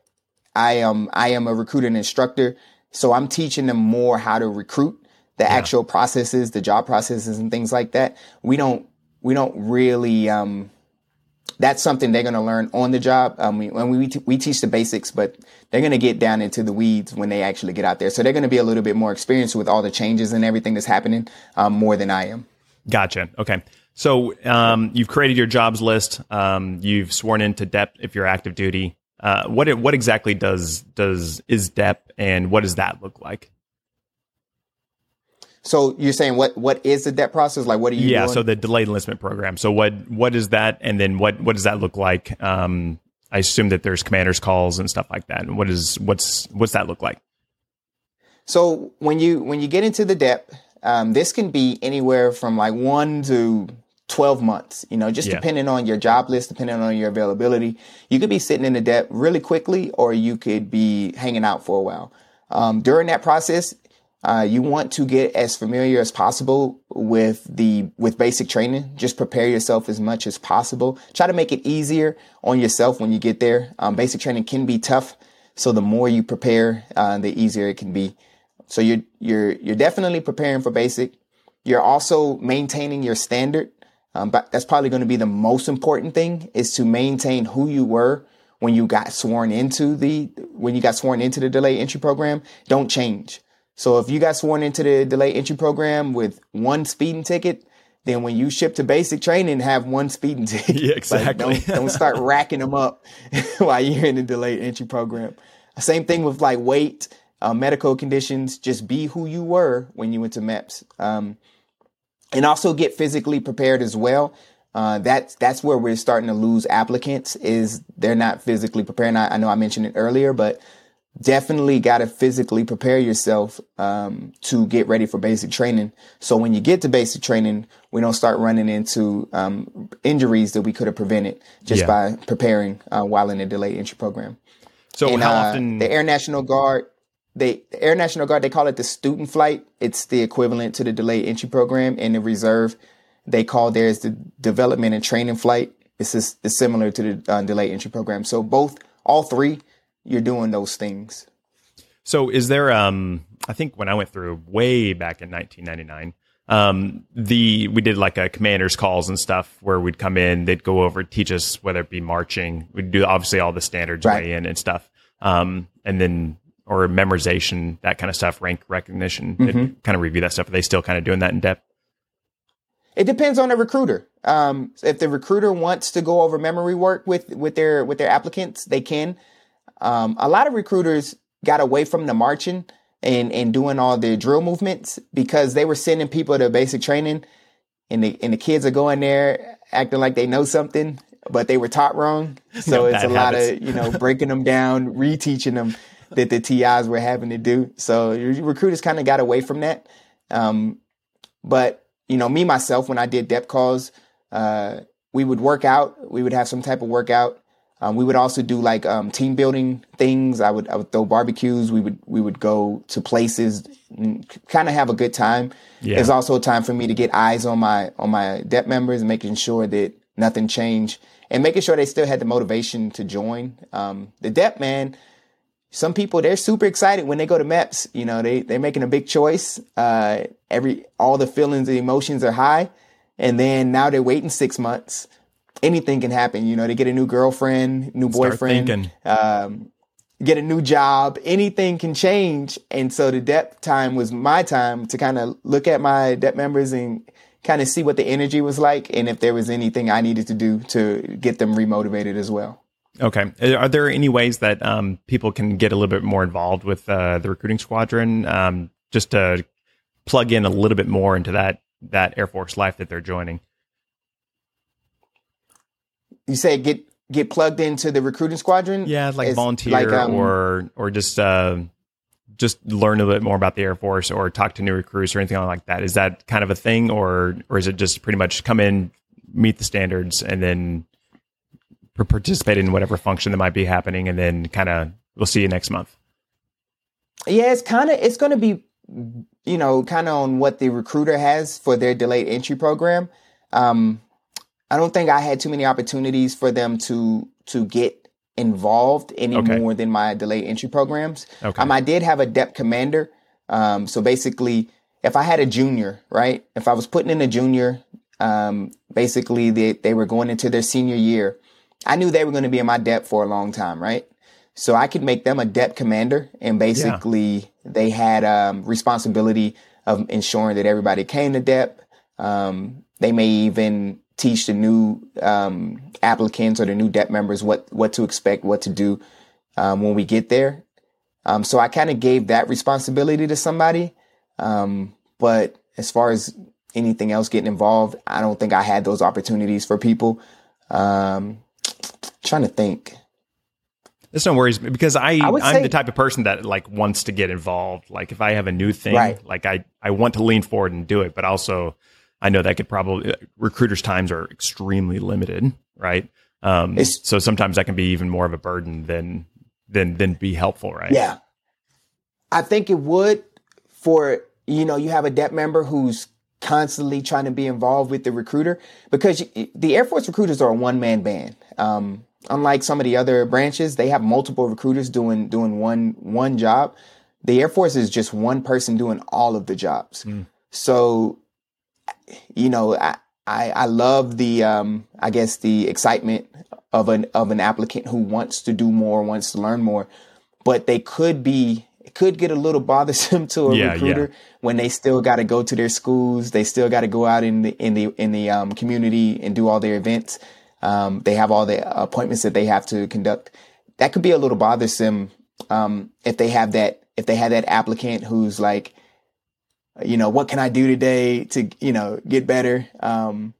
S2: I am I am a recruiting instructor, so I'm teaching them more how to recruit the yeah. actual processes, the job processes and things like that. We don't, we don't really, um, that's something they're going to learn on the job. Um, we, when we, t- we teach the basics, but they're going to get down into the weeds when they actually get out there. So they're going to be a little bit more experienced with all the changes and everything that's happening, um, more than I am.
S1: Gotcha. Okay. So, um, you've created your jobs list. Um, you've sworn into DEP if you're active duty. Uh, what, what exactly does, does, is DEP and what does that look like?
S2: So you're saying what what is the DEP process? Like what are you?
S1: Yeah,
S2: doing?
S1: so the delayed enlistment program. So what what is that, and then what what does that look like? Um, I assume that there's commanders calls and stuff like that. And what is what's what's that look like?
S2: So when you when you get into the DEP, um, this can be anywhere from like one to 12 months, you know, just yeah. depending on your job list, depending on your availability. You could be sitting in the DEP really quickly, or you could be hanging out for a while. Um, during that process, uh, you want to get as familiar as possible with the with basic training. Just prepare yourself as much as possible. Try to make it easier on yourself when you get there. Um, basic training can be tough, so the more you prepare, uh, the easier it can be. So you're you're you're definitely preparing for basic. You're also maintaining your standard. Um, but that's probably going to be the most important thing is to maintain who you were when you got sworn into the when you got sworn into the delay entry program. Don't change. So if you got sworn into the delayed entry program with one speeding ticket, then when you ship to basic training, have one speeding ticket.
S1: Yeah, exactly.
S2: Like, don't, don't start racking them up while you're in the delayed entry program. Same thing with like weight, uh, medical conditions. Just be who you were when you went to MEPS. Um, and also get physically prepared as well. Uh, that's that's where we're starting to lose applicants. Is they're not physically prepared. I, I know I mentioned it earlier, but definitely got to physically prepare yourself um, to get ready for basic training. So when you get to basic training, we don't start running into um, injuries that we could have prevented just
S1: Yeah.
S2: by preparing uh, while in the delayed entry program.
S1: So
S2: And,
S1: how
S2: uh,
S1: often?
S2: the Air National Guard? They the Air National Guard they call it the student flight. It's the equivalent to the delayed entry program. In the reserve, they call theirs the development and training flight. It's just, it's similar to the uh, delayed entry program. So both, all three, you're doing those things.
S1: So is there um I think when I went through way back in 1999 um the we did like a commanders calls and stuff where we'd come in they'd go over teach us whether it be marching we'd do obviously all the standards
S2: Right.
S1: way in and stuff um and then or memorization that kind of stuff rank recognition they'd kind of review that stuff are they still kind of doing that in depth
S2: It depends on the recruiter. Um, if the recruiter wants to go over memory work with with their with their applicants, they can. Um, a lot of recruiters got away from the marching and and doing all the drill movements because they were sending people to basic training, and the and the kids are going there acting like they know something, but they were taught wrong. So
S1: Yeah,
S2: it's a lot of you know breaking them down, reteaching them that the TIs were having to do. So recruiters kind of got away from that. Um, but you know, me myself, when I did DEP calls, uh, we would work out. We would have some type of workout. Um, we would also do like um, team building things. I would I would throw barbecues. We would we would go to places, kind of have a good time.
S1: Yeah.
S2: It's also a time for me to get eyes on my on my DEP members, and making sure that nothing changed, and making sure they still had the motivation to join. Um, the DEP man, some people they're super excited when they go to MEPS. You know, they they're making a big choice. Uh, every all the feelings and emotions are high, and then now they're waiting six months. Anything can happen. You know, they get a new girlfriend, new boyfriend, um, get a new job. Anything can change, and so the DEP time was my time to kind of look at my DEP members and kind of see what the energy was like, and if there was anything I needed to do to get them remotivated as well.
S1: Okay. Are there any ways that um, people can get a little bit more involved with uh, the recruiting squadron, um, just to plug in a little bit more into that that Air Force life that they're joining?
S2: You say get get plugged into the recruiting squadron.
S1: Yeah, like
S2: It's
S1: volunteer
S2: like, um,
S1: or or just uh, just learn a little bit more about the Air Force or talk to new recruits or anything like that. Is that kind of a thing, or or is it just pretty much come in, meet the standards, and then participate in whatever function that might be happening, and then kind of we'll see you next month.
S2: Yeah, it's kind of it's going to be, you know, kind of on what the recruiter has for their delayed entry program. Um, I don't think I had too many opportunities for them to to get involved any
S1: Okay.
S2: more than my delayed entry programs.
S1: Okay.
S2: Um, I did have a DEP commander. Um, so basically, if I had a junior, right, if I was putting in a junior, um, basically they they were going into their senior year. I knew they were going to be in my DEP for a long time, right? So I could make them a DEP commander, and basically they had um, responsibility of ensuring that everybody came to DEP. Um, they may even teach the new um, applicants or the new DEP members what what to expect, what to do um, when we get there. Um, so I kind of gave that responsibility to somebody. Um, but as far as anything else getting involved, I don't think I had those opportunities for people. Um, trying to think.
S1: There's no worries me because I,
S2: I
S1: I'm
S2: say-
S1: the type of person that like wants to get involved. Like if I have a new thing,
S2: Right.
S1: like I, I want to lean forward and do it, but also I know that could probably recruiters' times are extremely limited, right? Um, so sometimes that can be even more of a burden than than than be helpful, right?
S2: Yeah. I think it would for, you know, you have a DEP member who's constantly trying to be involved with the recruiter because the Air Force recruiters are a one man band. Um, unlike some of the other branches, they have multiple recruiters doing, doing one, one job. The Air Force is just one person doing all of the jobs. So, you know, I, I, I love the, um, I guess the excitement of an, of an applicant who wants to do more, wants to learn more but they could be could get a little bothersome to a
S1: Yeah,
S2: recruiter
S1: yeah.
S2: when they still got to go to their schools. They still got to go out in the in the in the um, community and do all their events. Um, they have all the appointments that they have to conduct. That could be a little bothersome um, if they have that if they have that applicant who's like, you know, what can I do today to you know get better. Um,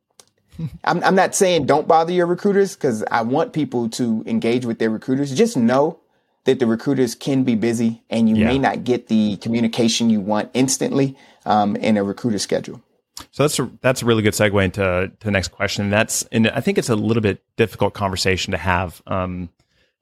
S2: I'm, I'm not saying don't bother your recruiters because I want people to engage with their recruiters. Just know that the recruiters can be busy and you
S1: Yeah.
S2: may not get the communication you want instantly um, in a recruiter schedule.
S1: So that's a, that's a really good segue into to the next question. That's and I think it's a little bit difficult conversation to have. Um,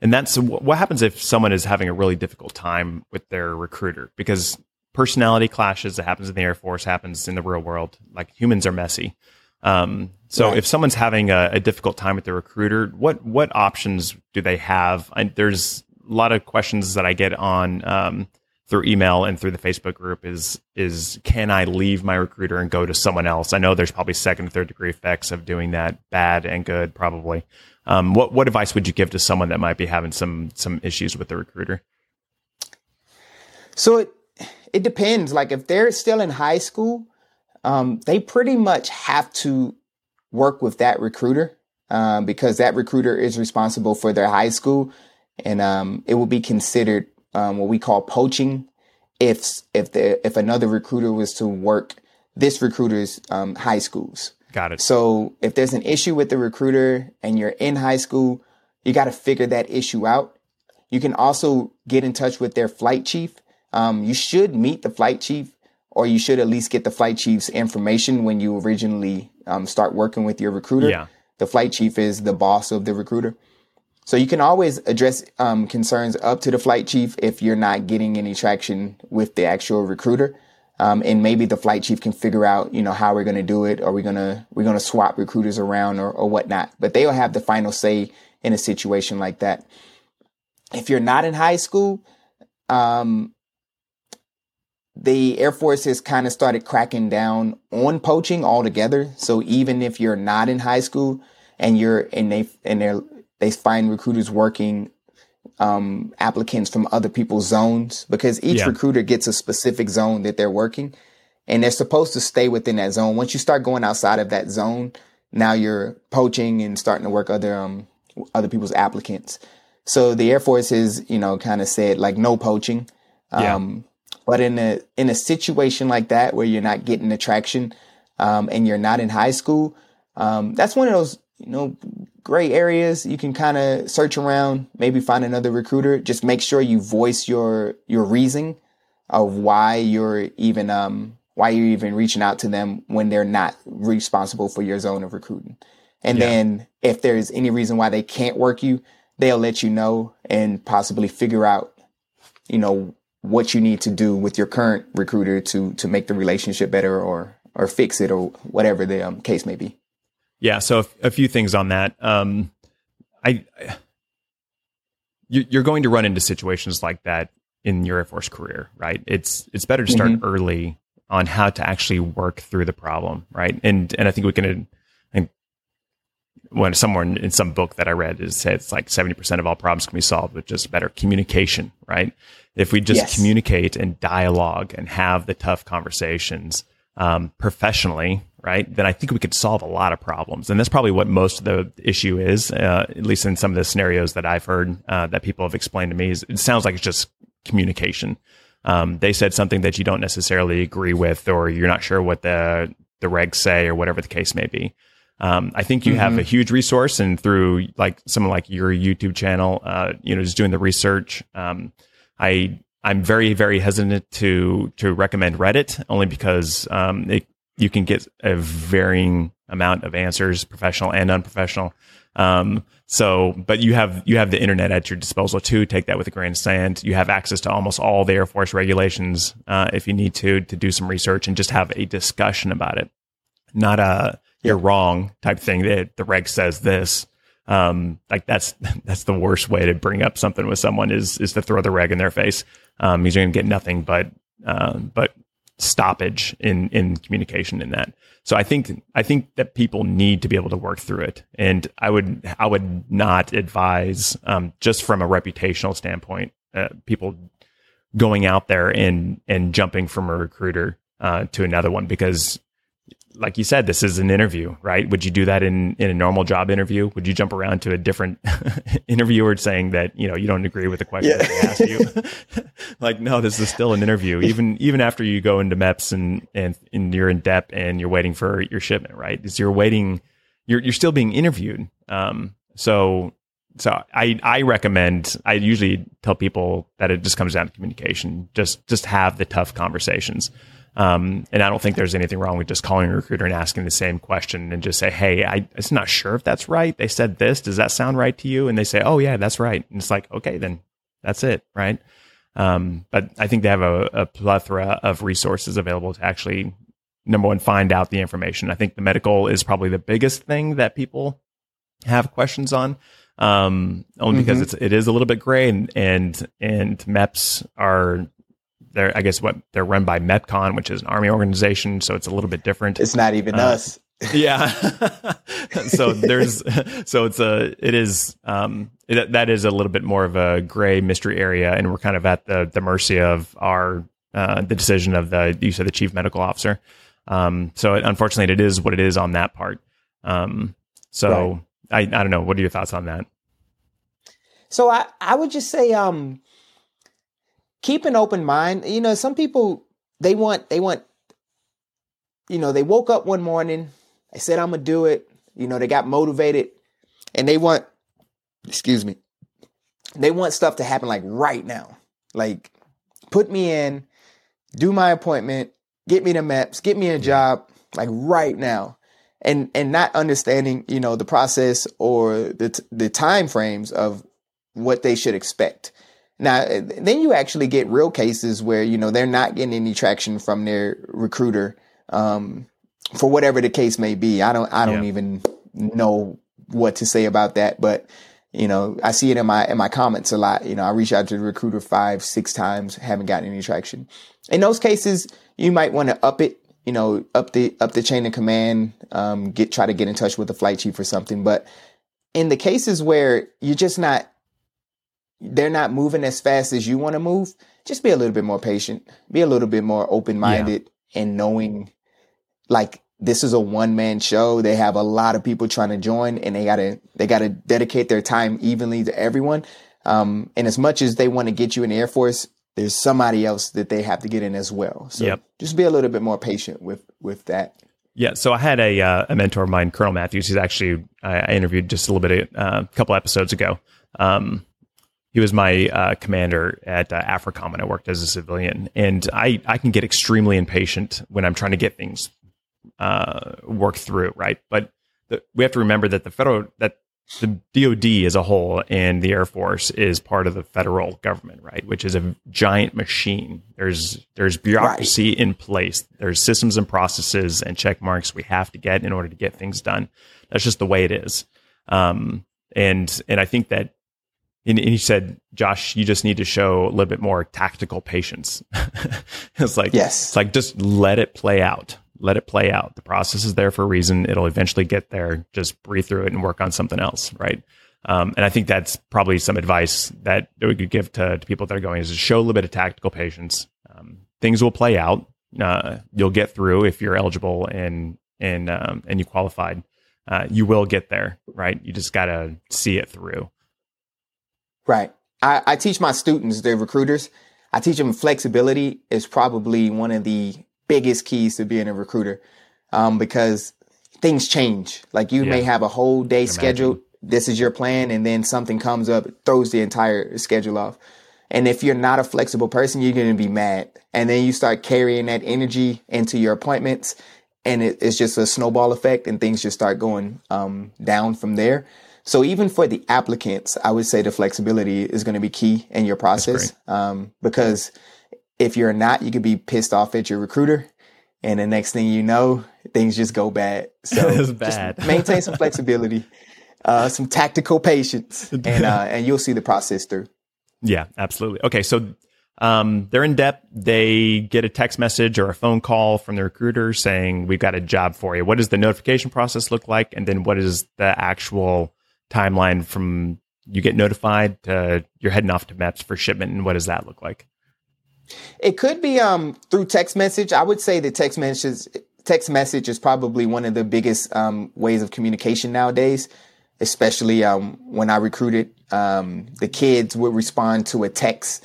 S1: and that's what happens if someone is having a really difficult time with their recruiter because personality clashes that happens in the Air Force happens in the real world. Like humans are messy. Um, so
S2: Right.
S1: if someone's having a, a difficult time with their recruiter, what what options do they have? I, there's a lot of questions that I get on um, through email and through the Facebook group is is can I leave my recruiter and go to someone else? I know there's probably second and third degree effects of doing that, bad and good, probably. Um, what what advice would you give to someone that might be having some some issues with the recruiter?
S2: So it it depends. Like if they're still in high school, um, they pretty much have to work with that recruiter um, because that recruiter is responsible for their high school, and um, it will be considered um, what we call poaching if if the if another recruiter was to work this recruiter's um, high schools.
S1: Got it.
S2: So if there's an issue with the recruiter and you're in high school, you got to figure that issue out. You can also get in touch with their flight chief. Um, you should meet the flight chief, or you should at least get the flight chief's information when you originally um, start working with your recruiter.
S1: Yeah.
S2: The flight chief is the boss of the recruiter. So you can always address um, concerns up to the flight chief if you're not getting any traction with the actual recruiter. Um, and maybe the flight chief can figure out, you know, how we're going to do it. Are we going to, we're going to swap recruiters around or, or whatnot, but they'll have the final say in a situation like that. If you're not in high school, um, the Air Force has kind of started cracking down on poaching altogether. So even if you're not in high school and you're and they and they they find recruiters working um, applicants from other people's zones because each
S1: Yeah.
S2: recruiter gets a specific zone that they're working, and they're supposed to stay within that zone. Once you start going outside of that zone, now you're poaching and starting to work other um other people's applicants. So the Air Force has you know kind of said like no poaching.
S1: Yeah.
S2: But in a in a situation like that where you're not getting the traction um, and you're not in high school, um, that's one of those you know gray areas. You can kind of search around, maybe find another recruiter. Just make sure you voice your your reason of why you're even um, why you're even reaching out to them when they're not responsible for your zone of recruiting. And
S1: Yeah.
S2: then if there's any reason why they can't work you, they'll let you know and possibly figure out, you know, what you need to do with your current recruiter to to make the relationship better or or fix it or whatever the um, case may be.
S1: Yeah, so a, a few things on that. Um, I, you, you're going to run into situations like that in your Air Force career, right? It's it's better to start early on how to actually work through the problem, right? And and I think we can. When someone in some book that I read is said it's like seventy percent of all problems can be solved with just better communication, right? If we just
S2: Yes.
S1: communicate and dialogue and have the tough conversations um, professionally, right? Then I think we could solve a lot of problems, and that's probably what most of the issue is. Uh, at least in some of the scenarios that I've heard uh, that people have explained to me, is it sounds like it's just communication. Um, they said something that you don't necessarily agree with, or you're not sure what the the regs say, or whatever the case may be. Um, I think you have a huge resource, and through like someone like your YouTube channel, uh, you know, just doing the research. Um, I I'm very very hesitant to to recommend Reddit only because um, it, you can get a varying amount of answers, professional and unprofessional. Um, so, but you have you have the internet at your disposal too. Take that with a grain of sand. You have access to almost all the Air Force regulations uh, if you need to to do some research and just have a discussion about it, not a you're wrong type thing. That the reg says this. Um, like that's that's the worst way to bring up something with someone is is to throw the reg in their face. Um, you're going to get nothing but um, but stoppage in in communication in that. So I think I think that people need to be able to work through it, and I would I would not advise um, just from a reputational standpoint. Uh, people going out there and and jumping from a recruiter uh, to another one because like you said, this is an interview, right? Would you do that in, in a normal job interview? Would you jump around to a different interviewer saying that, you know, you don't agree with the question yeah. they asked you? like, no, this is still an interview. Even, even after you go into MEPS and, and, and you're in DEP and you're waiting for your shipment, right? Is you're waiting, you're, you're still being interviewed. Um, so, so I, I recommend, I usually tell people that it just comes down to communication. Just, just have the tough conversations. Um, and I don't think there's anything wrong with just calling a recruiter and asking the same question and just say, Hey, I, I'm not sure if that's right. They said this. Does that sound right to you? And they say, Oh, yeah, that's right. And it's like, okay, then that's it. Right. Um, but I think they have a, a plethora of resources available to actually, number one, find out the information. I think the medical is probably the biggest thing that people have questions on. Um, only mm-hmm. because it's, it is a little bit gray and, and, and MEPS are they're I guess what they're run by MEPCOM, which is an army organization, so it's a little bit different.
S2: It's not even uh, us.
S1: yeah. so there's so it's a it is um it, that is a little bit more of a gray mystery area, and we're kind of at the the mercy of our uh, the decision of the you said the chief medical officer. Um, so it, unfortunately, it is what it is on that part. Um, so right. I I don't know. What are your thoughts on that?
S2: So I I would just say um keep an open mind. You know, some people they want they want you know, they woke up one morning, they said I'm going to do it. You know, they got motivated and they want excuse me. They want stuff to happen like right now. Like put me in, do my appointment, get me the MEPS, get me a job like right now. And and not understanding, you know, the process or the the time frames of what they should expect. Now, then you actually get real cases where, you know, they're not getting any traction from their recruiter, um, for whatever the case may be. I don't, I don't yeah. even know what to say about that, but, you know, I see it in my, in my comments a lot. You know, I reach out to the recruiter five, six times, haven't gotten any traction. In those cases, you might want to up it, you know, up the, up the chain of command, um, get, try to get in touch with the flight chief or something. But in the cases where you're just not they're not moving as fast as you want to move, just be a little bit more patient, be a little bit more open minded yeah. and knowing like this is a one man show. They have a lot of people trying to join and they gotta, they gotta dedicate their time evenly to everyone. Um, and as much as they want to get you in the Air Force, there's somebody else that they have to get in as well. So yep. just be a little bit more patient with, with that.
S1: Yeah, so I had a uh, a mentor of mine, Colonel Matthews. He's actually I, I interviewed just a little bit uh, a couple episodes ago. Um, he was my uh, commander at uh, AFRICOM when I worked as a civilian, and I I can get extremely impatient when I'm trying to get things uh, worked through, right? But the, we have to remember that the federal that the DoD as a whole and the Air Force is part of the federal government, right? Which is a giant machine. There's there's bureaucracy right. in place. There's systems and processes and check marks we have to get in order to get things done. That's just the way it is. Um, and and I think that and, he said, Josh, you just need to show a little bit more tactical patience. it's like, yes, it's like just let it play out. Let it play out. The process is there for a reason. It'll eventually get there. Just breathe through it and work on something else. Right. Um, and I think that's probably some advice that we could give to, to people that are going is to show a little bit of tactical patience. Um, things will play out. Uh, you'll get through if you're eligible and, and, um, and you qualified. Uh, you will get there. Right. You just got to see it through.
S2: Right. I, I teach my students, the recruiters, I teach them flexibility is probably one of the biggest keys to being a recruiter um, because things change. Like you yeah. may have a whole day scheduled. This is your plan. And then something comes up, throws the entire schedule off. And if you're not a flexible person, you're going to be mad. And then you start carrying that energy into your appointments and it, it's just a snowball effect and things just start going um, down from there. So even for the applicants, I would say the flexibility is going to be key in your process. Um, because if you're not, you could be pissed off at your recruiter. And the next thing you know, things just go bad. So bad. just maintain some flexibility, uh, some tactical patience, and, uh, and you'll see the process through.
S1: Yeah, absolutely. Okay. So, um, they're in DEP. They get a text message or a phone call from the recruiter saying, we've got a job for you. What does the notification process look like? And then what is the actual timeline from you get notified to you're heading off to MEPS for shipment, and what does that look like?
S2: It could be um, through text message. I would say the text message text message is probably one of the biggest um, ways of communication nowadays. Especially um, when I recruited, um, the kids would respond to a text.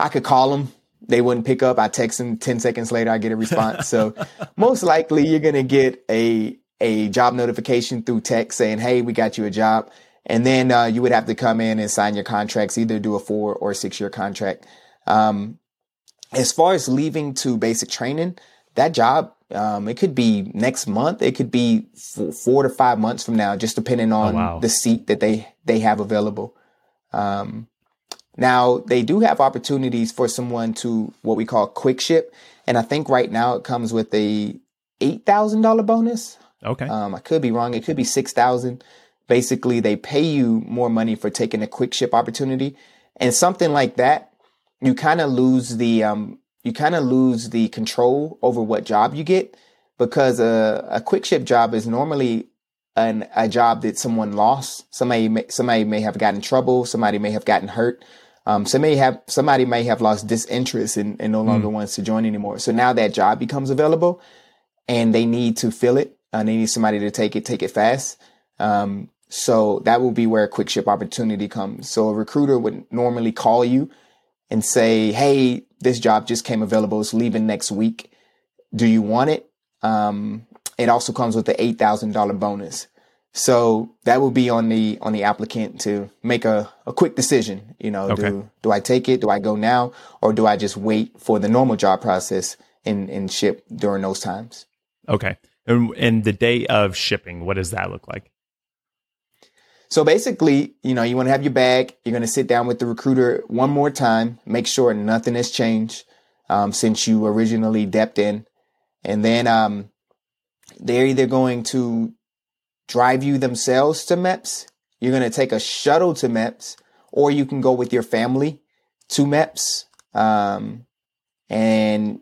S2: I could call them, they wouldn't pick up. I text them ten seconds later, I get a response. so most likely, you're gonna get a a job notification through text saying, "Hey, we got you a job." And then uh, you would have to come in and sign your contracts, either do a four or six year contract. Um, as far as leaving to basic training, that job, um, it could be next month. It could be f- four to five months from now, just depending on oh, wow. the seat that they, they have available. Um, now they do have opportunities for someone to what we call quick ship. And I think right now it comes with a $8,000 bonus.
S1: Okay.
S2: Um, I could be wrong. It could be 6,000. Basically, they pay you more money for taking a quick ship opportunity. And something like that you kind of lose the um, you kind of lose the control over what job you get because a, a quick ship job is normally an, a job that someone lost. Somebody may, somebody may have gotten in trouble. Somebody may have gotten hurt. Um, somebody have somebody may have lost disinterest and, and no longer mm. wants to join anymore. So now that job becomes available, and they need to fill it. And they need somebody to take it, take it fast. Um, so that will be where a quick ship opportunity comes. So a recruiter would normally call you and say, Hey, this job just came available. It's leaving next week. Do you want it? Um, it also comes with the $8,000 bonus. So that will be on the, on the applicant to make a, a quick decision. You know, okay. do, do I take it? Do I go now? Or do I just wait for the normal job process and, and ship during those times?
S1: Okay. And, and the day of shipping, what does that look like?
S2: So basically, you know, you want to have your bag. You're going to sit down with the recruiter one more time, make sure nothing has changed um, since you originally depped in. And then um, they're either going to drive you themselves to MEPS, you're going to take a shuttle to MEPS, or you can go with your family to MEPS. Um, and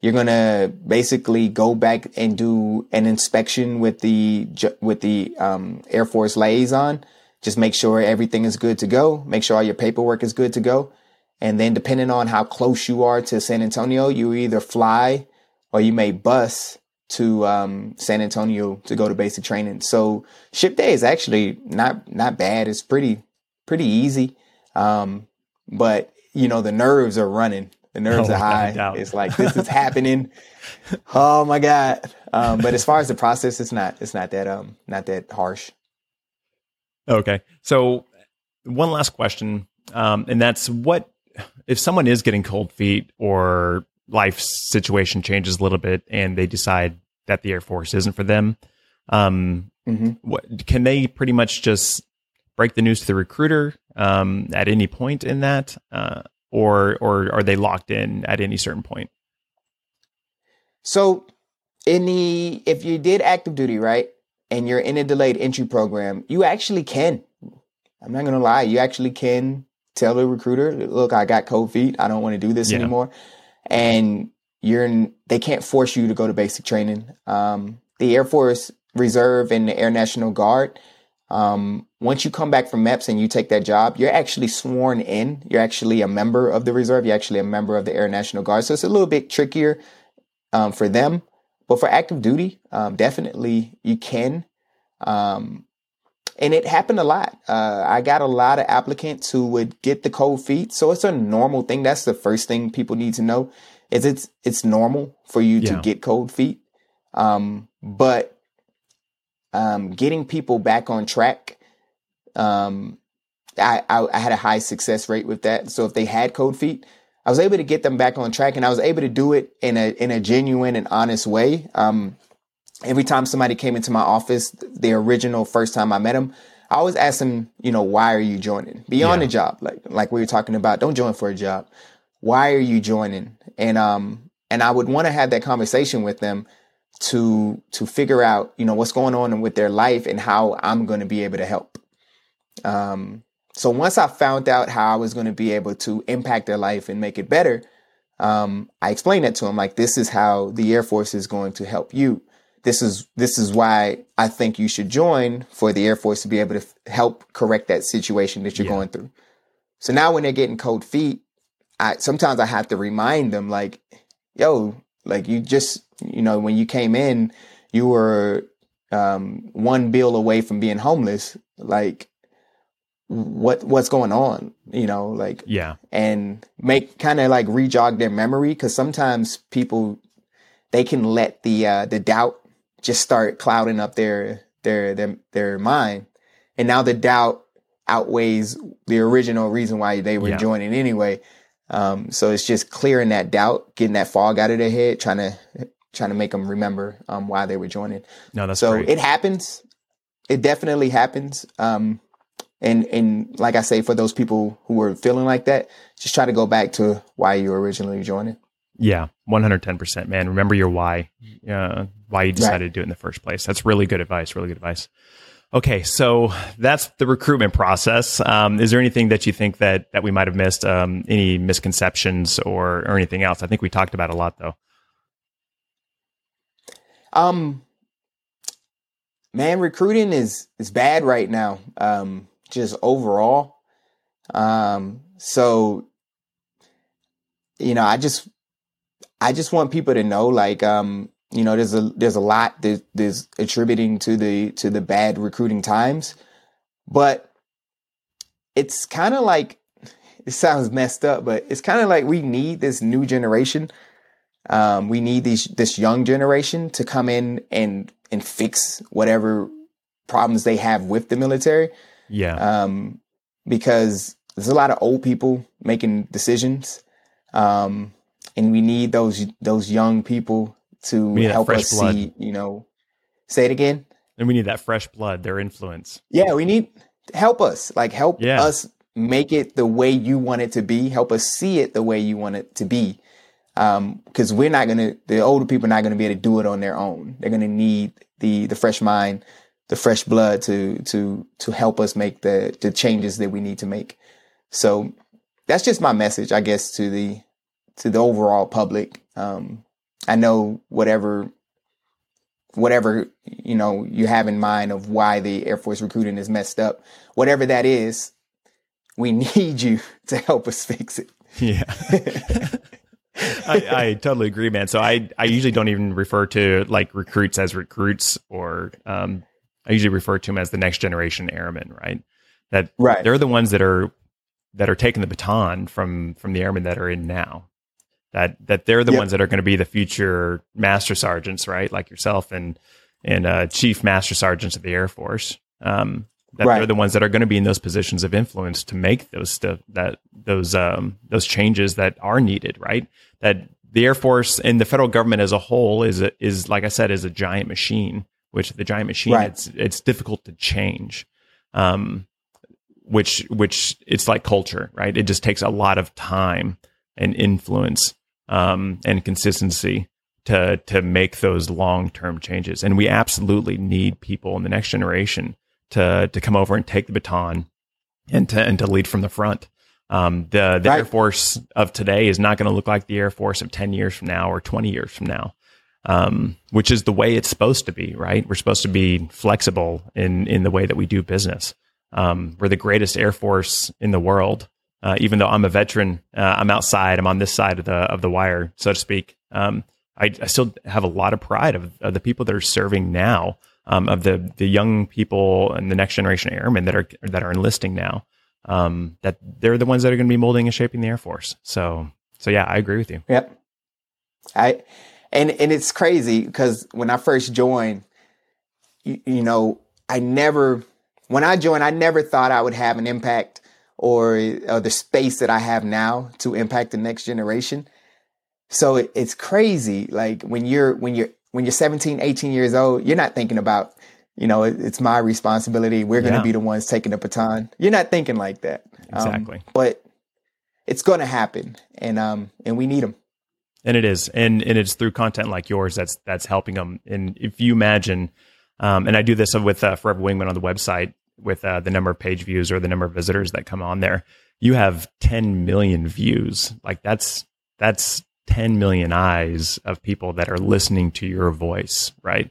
S2: you're gonna basically go back and do an inspection with the with the um, Air Force liaison. Just make sure everything is good to go. Make sure all your paperwork is good to go. And then, depending on how close you are to San Antonio, you either fly or you may bus to um, San Antonio to go to basic training. So ship day is actually not not bad. It's pretty pretty easy, um, but you know the nerves are running. The nerves oh, are high. It's like this is happening. oh my god! Um, but as far as the process, it's not. It's not that um not that harsh.
S1: Okay, so one last question, um, and that's what if someone is getting cold feet or life situation changes a little bit and they decide that the Air Force isn't for them. Um, mm-hmm. what, can they pretty much just break the news to the recruiter um, at any point in that? Uh, or or are they locked in at any certain point?
S2: So, in the if you did active duty, right, and you're in a delayed entry program, you actually can. I'm not gonna lie, you actually can tell the recruiter, "Look, I got cold feet. I don't want to do this yeah. anymore," and you're in, they can't force you to go to basic training. Um, the Air Force Reserve and the Air National Guard um, once you come back from MEPS and you take that job, you're actually sworn in. You're actually a member of the reserve. You're actually a member of the Air National Guard. So it's a little bit trickier um, for them. But for active duty, um, definitely you can. Um, and it happened a lot. Uh, I got a lot of applicants who would get the cold feet. So it's a normal thing. That's the first thing people need to know is it's, it's normal for you yeah. to get cold feet. Um, but um, getting people back on track. Um, I, I, I, had a high success rate with that. So if they had code feet, I was able to get them back on track, and I was able to do it in a in a genuine and honest way. Um, every time somebody came into my office, the original first time I met them, I always ask them, you know, why are you joining beyond yeah. the job? Like like we were talking about, don't join for a job. Why are you joining? And um and I would want to have that conversation with them to to figure out you know what's going on with their life and how I'm going to be able to help. Um, so once I found out how I was going to be able to impact their life and make it better, um, I explained that to them like this is how the Air Force is going to help you. This is this is why I think you should join for the Air Force to be able to f- help correct that situation that you're yeah. going through. So now when they're getting cold feet, I sometimes I have to remind them like, yo, like you just, you know, when you came in, you were um, one bill away from being homeless. Like, what what's going on? You know, like
S1: yeah,
S2: and make kind of like rejog their memory because sometimes people they can let the uh, the doubt just start clouding up their their their their mind, and now the doubt outweighs the original reason why they were yeah. joining anyway. Um, so it's just clearing that doubt, getting that fog out of their head, trying to trying to make them remember um, why they were joining.
S1: No, that's
S2: so
S1: great.
S2: it happens. It definitely happens. Um, and and like I say, for those people who are feeling like that, just try to go back to why you originally joining.
S1: Yeah, one hundred ten percent, man. Remember your why, uh, why you decided right. to do it in the first place. That's really good advice. Really good advice. Okay, so that's the recruitment process. Um, is there anything that you think that that we might have missed? Um, any misconceptions or or anything else? I think we talked about a lot, though.
S2: Um, man, recruiting is is bad right now. Um, just overall. Um, so you know, I just I just want people to know, like, um, you know, there's a there's a lot that there's attributing to the to the bad recruiting times, but it's kind of like it sounds messed up, but it's kind of like we need this new generation. Um, we need these this young generation to come in and and fix whatever problems they have with the military.
S1: Yeah.
S2: Um, because there's a lot of old people making decisions. Um, and we need those those young people to help us blood. see, you know, say it again.
S1: And we need that fresh blood, their influence.
S2: Yeah, we need help us. Like help yeah. us make it the way you want it to be. Help us see it the way you want it to be. Um, cause we're not going to, the older people are not going to be able to do it on their own. They're going to need the, the fresh mind, the fresh blood to, to, to help us make the, the changes that we need to make. So that's just my message, I guess, to the, to the overall public. Um, I know whatever whatever you know you have in mind of why the Air Force recruiting is messed up, whatever that is, we need you to help us fix it.
S1: Yeah. I, I, totally agree, man. So I, I usually don't even refer to like recruits as recruits or um, I usually refer to them as the next generation airmen, right? That
S2: right.
S1: they're the ones that are that are taking the baton from from the airmen that are in now that that they're the yep. ones that are going to be the future master sergeants, right? Like yourself and and uh, chief master sergeants of the Air Force. Um, that right. they're the ones that are going to be in those positions of influence to make those stuff that those um, those changes that are needed, right? That the Air Force and the federal government as a whole is a, is like I said is a giant machine. Which the giant machine, right. it's it's difficult to change. Um, which which it's like culture, right? It just takes a lot of time and influence um, and consistency to to make those long term changes. And we absolutely need people in the next generation to to come over and take the baton and to and to lead from the front. Um, the the right. Air Force of today is not going to look like the Air Force of ten years from now or twenty years from now. Um, which is the way it's supposed to be, right? We're supposed to be flexible in in the way that we do business. Um, we're the greatest Air Force in the world, uh, even though I'm a veteran, uh, I'm outside. I'm on this side of the of the wire, so to speak. Um, I, I, still have a lot of pride of, of the people that are serving now, um, of the the young people and the next generation airmen that are that are enlisting now. Um, that they're the ones that are going to be molding and shaping the Air Force. So, so yeah, I agree with you.
S2: Yep. I and and it's crazy because when I first joined, you, you know, I never when I joined, I never thought I would have an impact or, or the space that I have now to impact the next generation. So it, it's crazy. Like when you're, when you're, when you're 17, 18 years old, you're not thinking about, you know, it, it's my responsibility. We're going to be the ones taking the baton. You're not thinking like that.
S1: Um, exactly.
S2: Um, but it's going to happen and, um, and we need them.
S1: And it is. And, and it's through content like yours that's, that's helping them. And if you imagine, um, and I do this with uh, Forever Wingman on the website with uh, the number of page views or the number of visitors that come on there. You have 10 million views. Like that's that's 10 million eyes of people that are listening to your voice, right?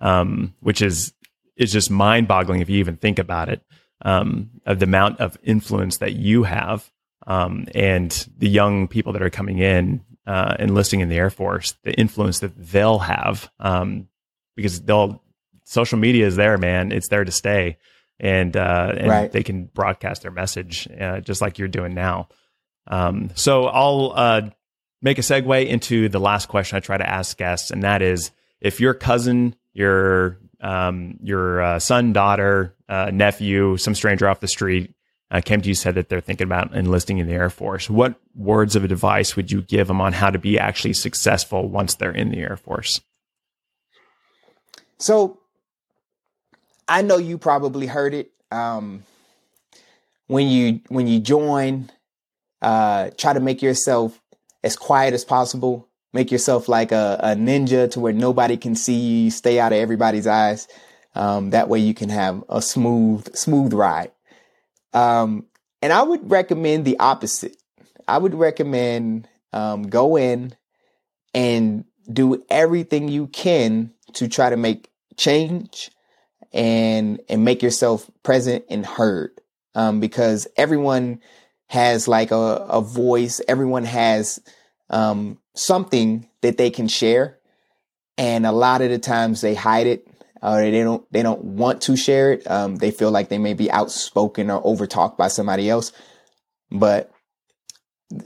S1: Um, which is is just mind boggling if you even think about it. Um, of the amount of influence that you have um, and the young people that are coming in uh, enlisting in the Air Force, the influence that they'll have, um, because they'll social media is there, man. It's there to stay, and, uh, and
S2: Right.
S1: they can broadcast their message uh, just like you're doing now. Um, so I'll uh, make a segue into the last question I try to ask guests, and that is if your cousin, your um, your uh, son, daughter, uh, nephew, some stranger off the street uh, came to you said that they're thinking about enlisting in the Air Force, what words of advice would you give them on how to be actually successful once they're in the Air Force?
S2: So I know you probably heard it. Um, when you when you join, uh, try to make yourself as quiet as possible. Make yourself like a, a ninja to where nobody can see you. Stay out of everybody's eyes. Um, that way you can have a smooth smooth ride. Um, and I would recommend the opposite. I would recommend um, go in and do everything you can to try to make change and and make yourself present and heard. Um, because everyone has like a, a voice. Everyone has um, something that they can share. And a lot of the times they hide it or they don't they don't want to share it. Um, they feel like they may be outspoken or overtalked by somebody else. But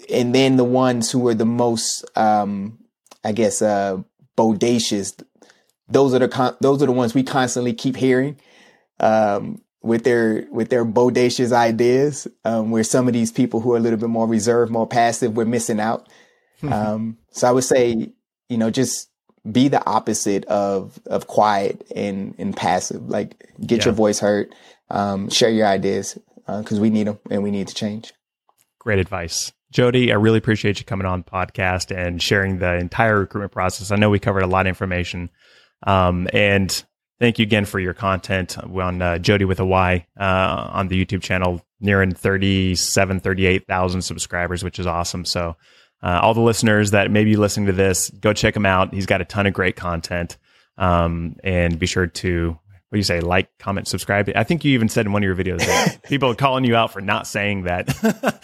S2: and then the ones who are the most um, i guess uh, bodacious those are the con- those are the ones we constantly keep hearing um, with their with their bodacious ideas. Um, where some of these people who are a little bit more reserved, more passive, we're missing out. um, so I would say, you know, just be the opposite of of quiet and and passive. Like get
S1: Yeah.
S2: your voice heard, um, share your ideas because we need them and we need to change.
S1: Great advice. Jody, I really appreciate you coming on the podcast and sharing the entire recruitment process. I know we covered a lot of information. Um, and thank you again for your content on uh, Jody with a why uh, on the YouTube channel, nearing 37, 38,000 subscribers, which is awesome. So, uh, all the listeners that may be listening to this, go check him out. He's got a ton of great content. Um, and be sure to, what do you say, like, comment, subscribe. I think you even said in one of your videos that people are calling you out for not saying that.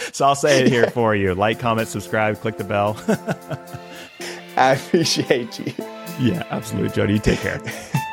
S1: so I'll say it here for you. Like, comment, subscribe, click the bell.
S2: I appreciate you.
S1: Yeah, absolutely. Jody, take care.